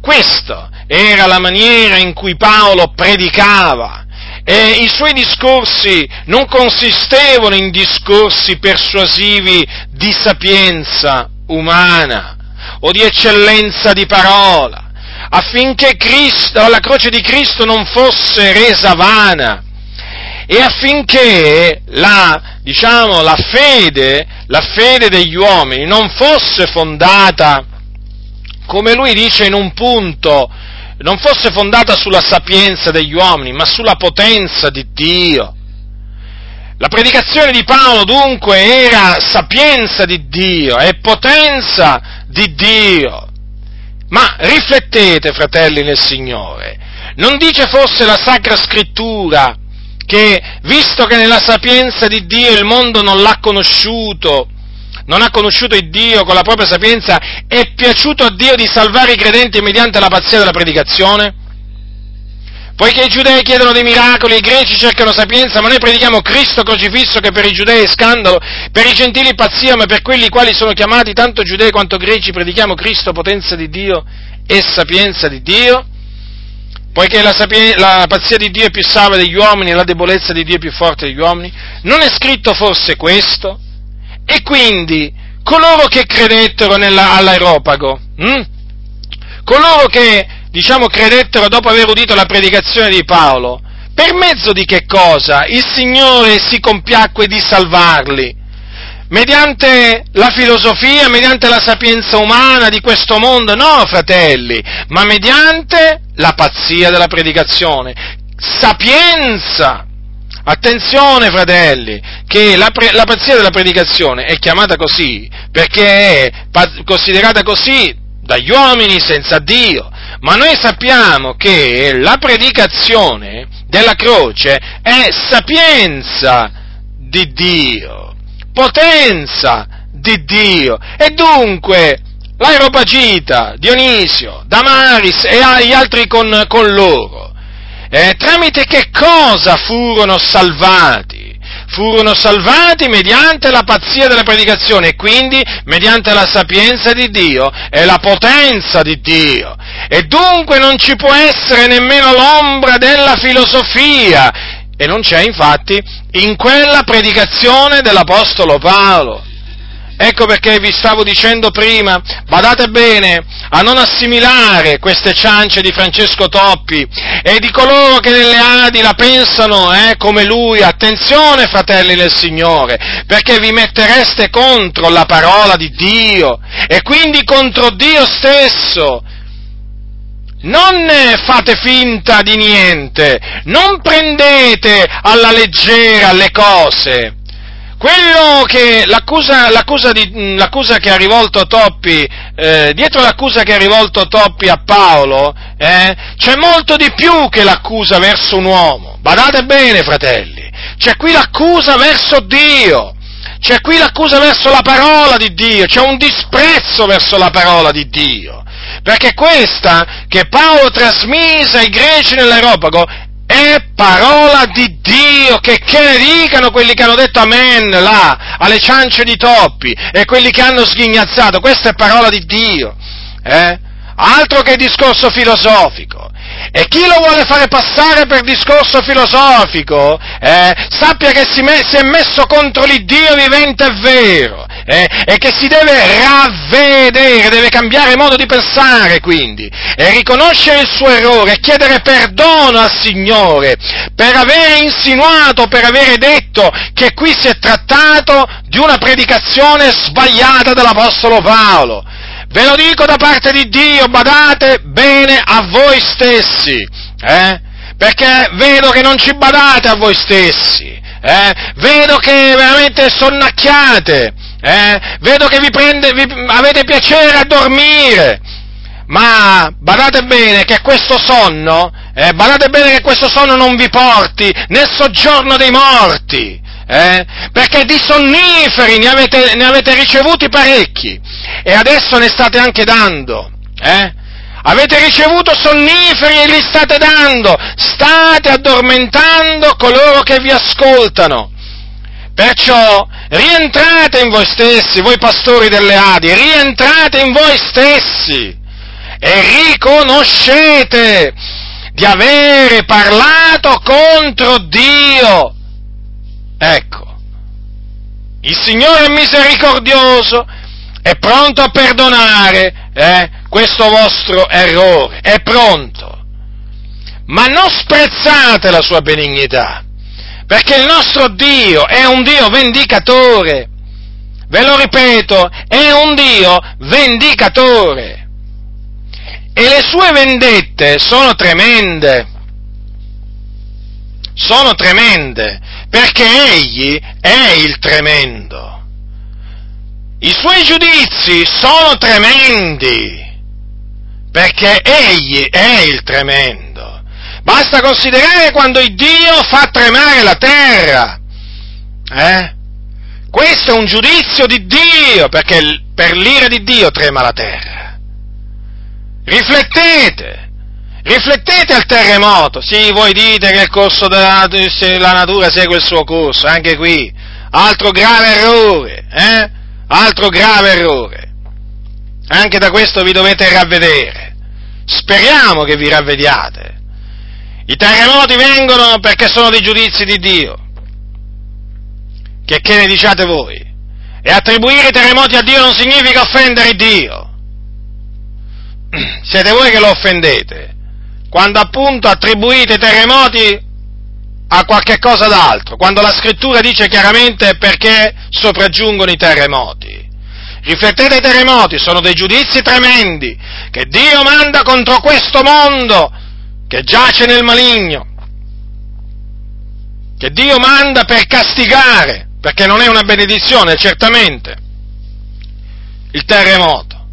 Questa era la maniera in cui Paolo predicava. E i suoi discorsi non consistevano in discorsi persuasivi di sapienza umana o di eccellenza di parola, affinché Cristo, la croce di Cristo non fosse resa vana e affinché la, diciamo, la fede, la fede degli uomini non fosse fondata, come lui dice in un punto, non fosse fondata sulla sapienza degli uomini, ma sulla potenza di Dio. La predicazione di Paolo dunque era sapienza di Dio e potenza di Dio. Ma riflettete, fratelli nel Signore, non dice forse la Sacra Scrittura che, visto che nella sapienza di Dio il mondo non l'ha conosciuto, non ha conosciuto il Dio con la propria sapienza, è piaciuto a Dio di salvare i credenti mediante la pazzia della predicazione? Poiché i giudei chiedono dei miracoli, i greci cercano sapienza, ma noi predichiamo Cristo crocifisso che per i giudei è scandalo, per i gentili pazzia, ma per quelli i quali sono chiamati tanto giudei quanto greci predichiamo Cristo potenza di Dio e sapienza di Dio. Poiché la, sapien- la pazzia di Dio è più salva degli uomini e la debolezza di Dio è più forte degli uomini, non è scritto forse questo? E quindi coloro che credettero nella, all'aeropago, hm? coloro che diciamo, credettero dopo aver udito la predicazione di Paolo, per mezzo di che cosa il Signore si compiacque di salvarli? Mediante la filosofia, mediante la sapienza umana di questo mondo? No, fratelli, ma mediante la pazzia della predicazione. Sapienza! Attenzione, fratelli, che la, pre- la pazzia della predicazione è chiamata così perché è considerata così dagli uomini senza Dio, ma noi sappiamo che la predicazione della croce è sapienza di Dio, potenza di Dio. E dunque l'aeropagita, Dionisio, Damaris e gli altri con, con loro, eh, tramite che cosa furono salvati? furono salvati mediante la pazzia della predicazione e quindi mediante la sapienza di Dio e la potenza di Dio. E dunque non ci può essere nemmeno l'ombra della filosofia. E non c'è infatti in quella predicazione dell'Apostolo Paolo. Ecco perché vi stavo dicendo prima, badate bene a non assimilare queste ciance di Francesco Toppi e di coloro che nelle Adi la pensano eh, come lui. Attenzione, fratelli del Signore, perché vi mettereste contro la parola di Dio e quindi contro Dio stesso. Non fate finta di niente, non prendete alla leggera le cose quello che l'accusa, l'accusa, di, l'accusa che ha rivolto Toppi, eh, dietro l'accusa che ha rivolto Toppi a Paolo, eh, c'è molto di più che l'accusa verso un uomo. Badate bene, fratelli, c'è qui l'accusa verso Dio. C'è qui l'accusa verso la parola di Dio, c'è un disprezzo verso la parola di Dio. Perché questa che Paolo trasmise ai greci nell'Europago è parola di Dio, che, che ne dicano quelli che hanno detto amen là, alle ciance di toppi, e quelli che hanno sghignazzato, questa è parola di Dio, eh? Altro che discorso filosofico. E chi lo vuole fare passare per discorso filosofico, eh, sappia che si, me, si, è messo contro l'Iddio vivente e vero, eh, e che si deve ravvedere, deve cambiare modo di pensare quindi, e riconoscere il suo errore, e chiedere perdono al Signore per aver insinuato, per avere detto che qui si è trattato di una predicazione sbagliata dell'Apostolo Paolo. Ve lo dico da parte di Dio, badate bene a voi stessi, eh? perché vedo che non ci badate a voi stessi, eh? vedo che veramente sonnacchiate, eh? vedo che vi, prende, vi avete piacere a dormire, ma badate bene che questo sonno, eh, badate bene che questo sonno non vi porti nel soggiorno dei morti, eh? perché di sonniferi ne avete, ne avete, ricevuti parecchi e adesso ne state anche dando. Eh? Avete ricevuto sonniferi e li state dando, state addormentando coloro che vi ascoltano. Perciò rientrate in voi stessi, voi pastori delle Adi, rientrate in voi stessi e riconoscete di avere parlato contro Dio. Ecco, il Signore è misericordioso, è pronto a perdonare eh, questo vostro errore, è pronto. Ma non sprezzate la sua benignità, perché il nostro Dio è un Dio vendicatore. Ve lo ripeto, è un Dio vendicatore. E le sue vendette sono tremende. Sono tremende, perché egli è il tremendo. I suoi giudizi sono tremendi, perché egli è il tremendo. Basta considerare quando il Dio fa tremare la terra. Eh? Questo è un giudizio di Dio, perché per l'ira di Dio trema la terra. Riflettete, riflettete al terremoto. Sì, voi dite che il corso della la natura segue il suo corso, anche qui. Altro grave errore, eh? Altro grave errore. Anche da questo vi dovete ravvedere. Speriamo che vi ravvediate. I terremoti vengono perché sono dei giudizi di Dio. Che, che ne diciate voi? E attribuire i terremoti a Dio non significa offendere Dio siete voi che lo offendete, quando appunto attribuite i terremoti a qualche cosa d'altro, quando la scrittura dice chiaramente perché sopraggiungono i terremoti. Riflettete i terremoti, sono dei giudizi tremendi che Dio manda contro questo mondo che giace nel maligno, che Dio manda per castigare, perché non è una benedizione, certamente, il terremoto.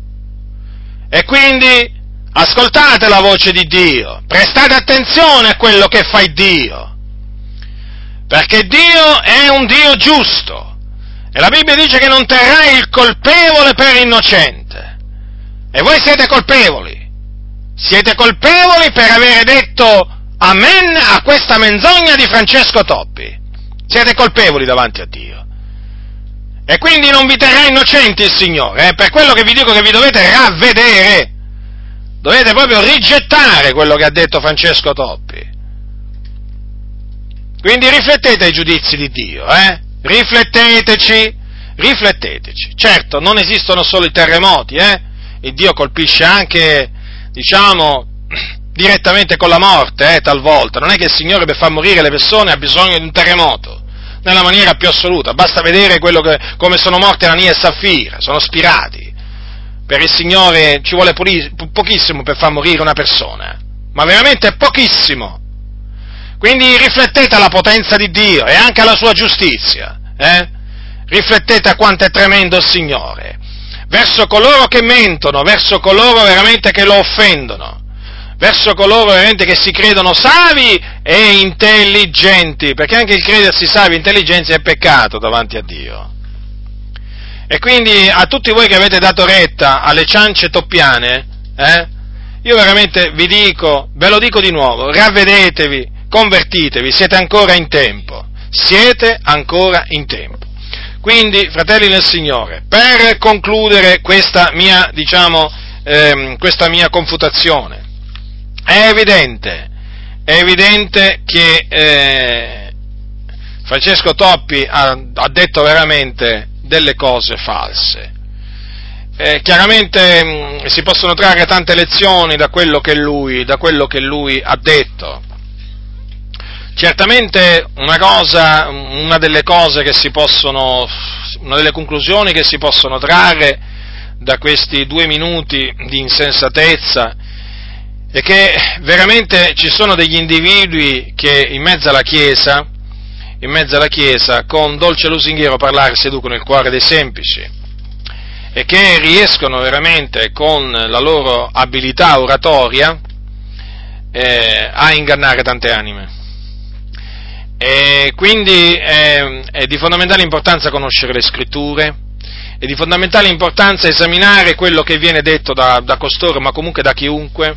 E quindi ascoltate la voce di Dio, prestate attenzione a quello che fa Dio, perché Dio è un Dio giusto e la Bibbia dice che non terrà il colpevole per innocente. E voi siete colpevoli, siete colpevoli per avere detto amen a questa menzogna di Francesco Toppi. Siete colpevoli davanti a Dio. E quindi non vi terrà innocenti il Signore, eh? per quello che vi dico che vi dovete ravvedere. Dovete proprio rigettare quello che ha detto Francesco Toppi. Quindi riflettete ai giudizi di Dio, eh? Rifletteteci, rifletteteci. Certo, non esistono solo i terremoti, eh? Il Dio colpisce anche, diciamo, direttamente con la morte, eh, talvolta. Non è che il Signore per far morire le persone ha bisogno di un terremoto nella maniera più assoluta, basta vedere che, come sono morti Anania e Saffira, sono spirati. Per il Signore ci vuole pochissimo per far morire una persona, ma veramente pochissimo. Quindi riflettete alla potenza di Dio e anche alla sua giustizia, eh? riflettete a quanto è tremendo il Signore, verso coloro che mentono, verso coloro veramente che lo offendono verso coloro veramente che si credono savi e intelligenti, perché anche il credersi savi e intelligenti è peccato davanti a Dio. E quindi a tutti voi che avete dato retta alle ciance toppiane, eh, io veramente vi dico, ve lo dico di nuovo, ravvedetevi, convertitevi, siete ancora in tempo, siete ancora in tempo. Quindi, fratelli nel Signore, per concludere questa mia, diciamo, ehm, questa mia confutazione, è evidente, è evidente che eh, Francesco Toppi ha, ha, detto veramente delle cose false. Eh, chiaramente mh, mm, si possono trarre tante lezioni da quello lui, da quello che lui ha detto. Certamente una cosa, una delle cose che si possono, una delle conclusioni che si possono trarre da questi due minuti di insensatezza è che veramente ci sono degli individui che in mezzo alla Chiesa, in mezzo alla Chiesa, con dolce lusinghiero parlare seducono il cuore dei semplici e che riescono veramente con la loro abilità oratoria eh, a ingannare tante anime. E quindi è, è di fondamentale importanza conoscere le scritture, è di fondamentale importanza esaminare quello che viene detto da, da costoro, ma comunque da chiunque,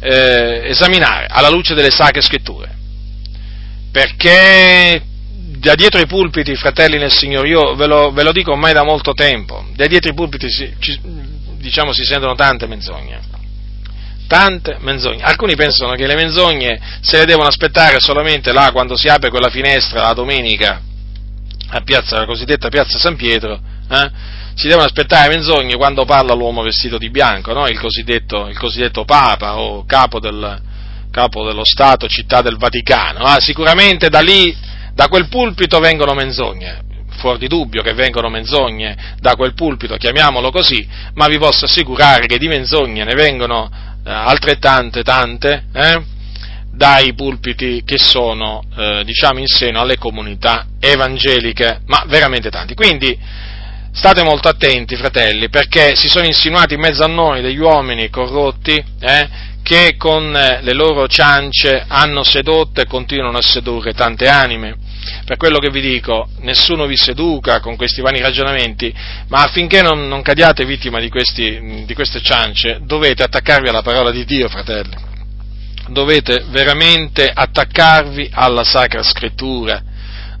eh, esaminare alla luce delle sacre scritture. Perché da dietro i pulpiti, fratelli nel Signore, io ve lo, ve lo dico ormai da molto tempo, da dietro i pulpiti si, ci, diciamo, si sentono tante menzogne. tante menzogne. Alcuni pensano che le menzogne se le devono aspettare solamente là quando si apre quella finestra la domenica a piazza, la cosiddetta piazza San Pietro, eh? si devono aspettare menzogne quando parla l'uomo vestito di bianco, no? il, cosiddetto, il, cosiddetto, Papa o capo, del, capo, dello Stato, città del Vaticano. Ah, sicuramente da lì, da quel pulpito vengono menzogne, fuori di dubbio che vengono menzogne da quel pulpito, chiamiamolo così, ma vi posso assicurare che di menzogne ne vengono eh, altrettante, tante, eh? dai pulpiti che sono, eh, diciamo, in seno alle comunità evangeliche, ma veramente tanti. Quindi state molto attenti, fratelli, perché si sono insinuati in mezzo a noi degli uomini corrotti eh, che con eh, le loro ciance hanno sedotto e continuano a sedurre tante anime. Per quello che vi dico, nessuno vi seduca con questi vani ragionamenti, ma affinché non, non cadiate vittima di, questi, di queste ciance, dovete attaccarvi alla parola di Dio, fratelli dovete veramente attaccarvi alla Sacra Scrittura,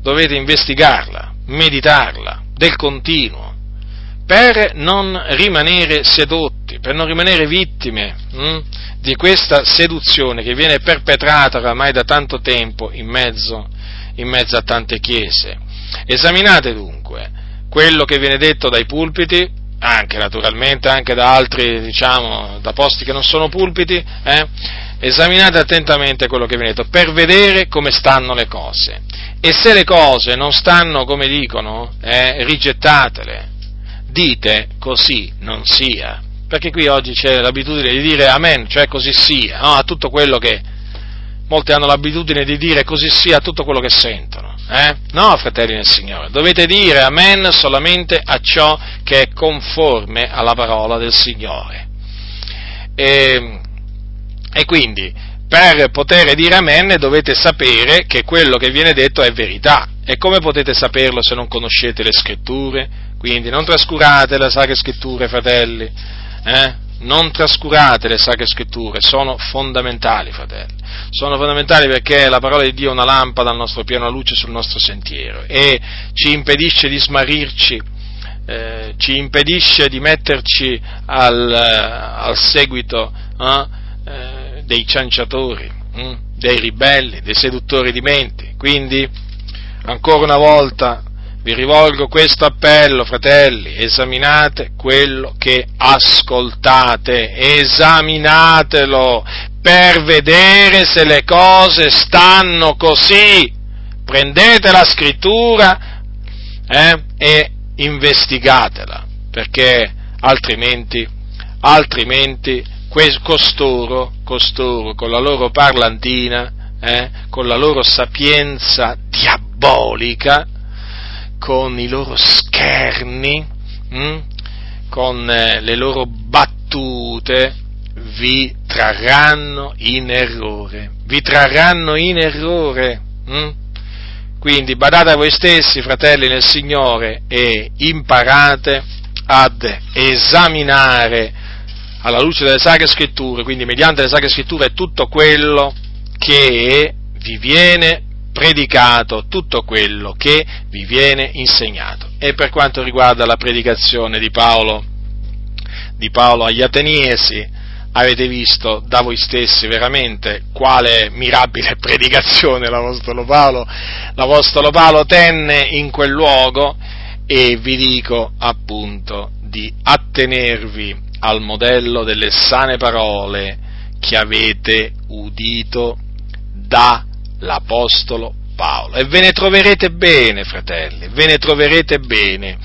dovete investigarla, meditarla del continuo, per non rimanere sedotti, per non rimanere vittime hm, di questa seduzione che viene perpetrata oramai da tanto tempo in mezzo, in mezzo a tante chiese. Esaminate dunque quello che viene detto dai pulpiti, anche naturalmente anche da altri, diciamo, da posti che non sono pulpiti, eh, esaminate attentamente quello che viene detto per vedere come stanno le cose. E se le cose non stanno come dicono, eh, rigettatele. Dite così non sia. Perché qui oggi c'è l'abitudine di dire amen, cioè così sia, no? a tutto quello che... Molti hanno l'abitudine di dire così sia a tutto quello che sentono. Eh? No, fratelli del Signore, dovete dire amen solamente a ciò che è conforme alla parola del Signore. E, e quindi, per poter dire amen dovete sapere che quello che viene detto è verità. E come potete saperlo se non conoscete le scritture? Quindi non trascurate le sacre scritture, fratelli. Eh? Non trascurate le sacre scritture, sono fondamentali, fratelli. Sono fondamentali perché la parola di Dio è una lampada al nostro piano, luce sul nostro sentiero e ci impedisce di smarrirci eh, ci impedisce di metterci al, al seguito eh, eh dei cianciatori, hm? dei ribelli, dei seduttori di menti. Quindi, ancora una volta, vi rivolgo questo appello, fratelli, esaminate quello che ascoltate, esaminatelo per vedere se le cose stanno così. Prendete la scrittura eh, e investigatela, perché altrimenti, altrimenti costoro, costoro, con la loro parlantina, eh, con la loro sapienza diabolica, con i loro scherni, hm, con eh, le loro battute, vi trarranno in errore. Vi trarranno in errore. Hm? Quindi badate a voi stessi, fratelli nel Signore, e imparate ad esaminare alla luce delle sacre scritture, quindi mediante le sacre scritture tutto quello che vi viene predicato, tutto quello che vi viene insegnato. E per quanto riguarda la predicazione di Paolo, di Paolo agli Ateniesi, avete visto da voi stessi veramente quale mirabile predicazione l'Apostolo Paolo, l'Apostolo Paolo tenne in quel luogo e vi dico appunto di attenervi al modello delle sane parole che avete udito dall'Apostolo Paolo. E ve ne troverete bene, fratelli, ve ne troverete bene.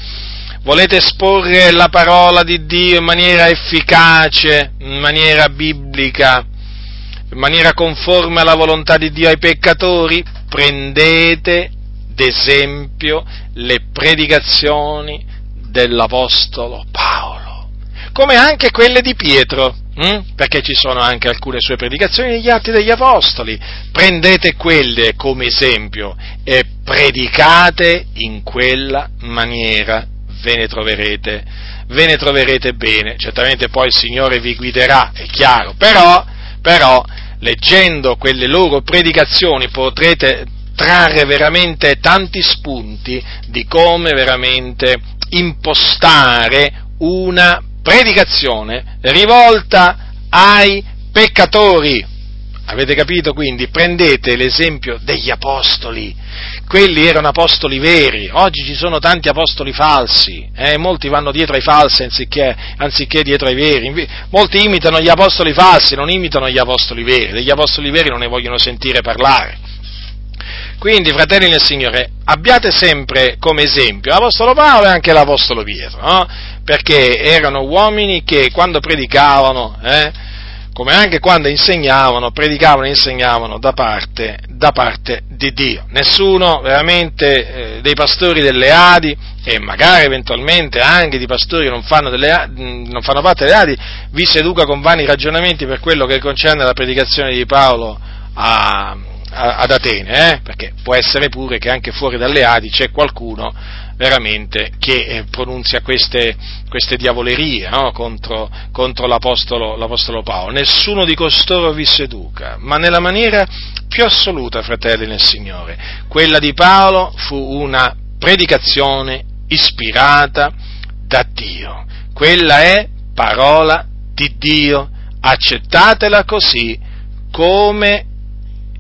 Volete esporre la parola di Dio in maniera efficace, in maniera biblica, in maniera conforme alla volontà di Dio ai peccatori? Prendete d'esempio le predicazioni dell'Apostolo Paolo come anche quelle di Pietro, hm? perché ci sono anche alcune sue predicazioni negli Atti degli Apostoli. Prendete quelle come esempio e predicate in quella maniera, ve ne troverete, ve ne troverete bene. Certamente poi il Signore vi guiderà, è chiaro, però, però leggendo quelle loro predicazioni potrete trarre veramente tanti spunti di come veramente impostare una predicazione rivolta ai peccatori. Avete capito? Quindi prendete l'esempio degli apostoli. Quelli erano apostoli veri. Oggi ci sono tanti apostoli falsi. Eh? Molti vanno dietro ai falsi anziché, anziché, dietro ai veri. Molti imitano gli apostoli falsi, non imitano gli apostoli veri. Degli apostoli veri non ne vogliono sentire parlare. Quindi, fratelli nel Signore, abbiate sempre come esempio l'Apostolo Paolo e anche l'Apostolo Pietro, no? Perché erano uomini che quando predicavano, eh, come anche quando insegnavano, predicavano e insegnavano da parte, da parte di Dio. Nessuno veramente eh, dei pastori delle Adi e magari eventualmente anche di pastori che non fanno, delle, non fanno parte delle Adi vi seduca con vani ragionamenti per quello che concerne la predicazione di Paolo a, ad Atene, eh? perché può essere pure che anche fuori dalle Adi c'è qualcuno veramente che eh, pronunzia queste, queste diavolerie no? contro, contro l'apostolo, l'apostolo, Paolo. Nessuno di costoro vi seduca, ma nella maniera più assoluta, fratelli nel Signore. Quella di Paolo fu una predicazione ispirata da Dio. Quella è parola di Dio. Accettatela così come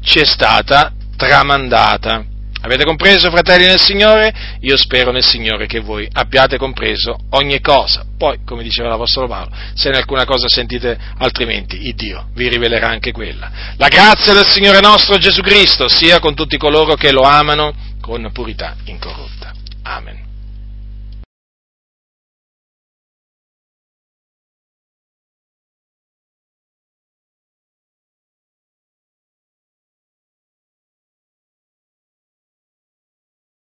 ci è stata tramandata. Avete compreso, fratelli nel Signore? Io spero nel Signore che voi abbiate compreso ogni cosa. Poi, come diceva l'Apostolo Paolo, se in alcuna cosa sentite altrimenti, il Dio vi rivelerà anche quella. La grazia del Signore nostro Gesù Cristo sia con tutti coloro che lo amano con purità incorrotta. Amen.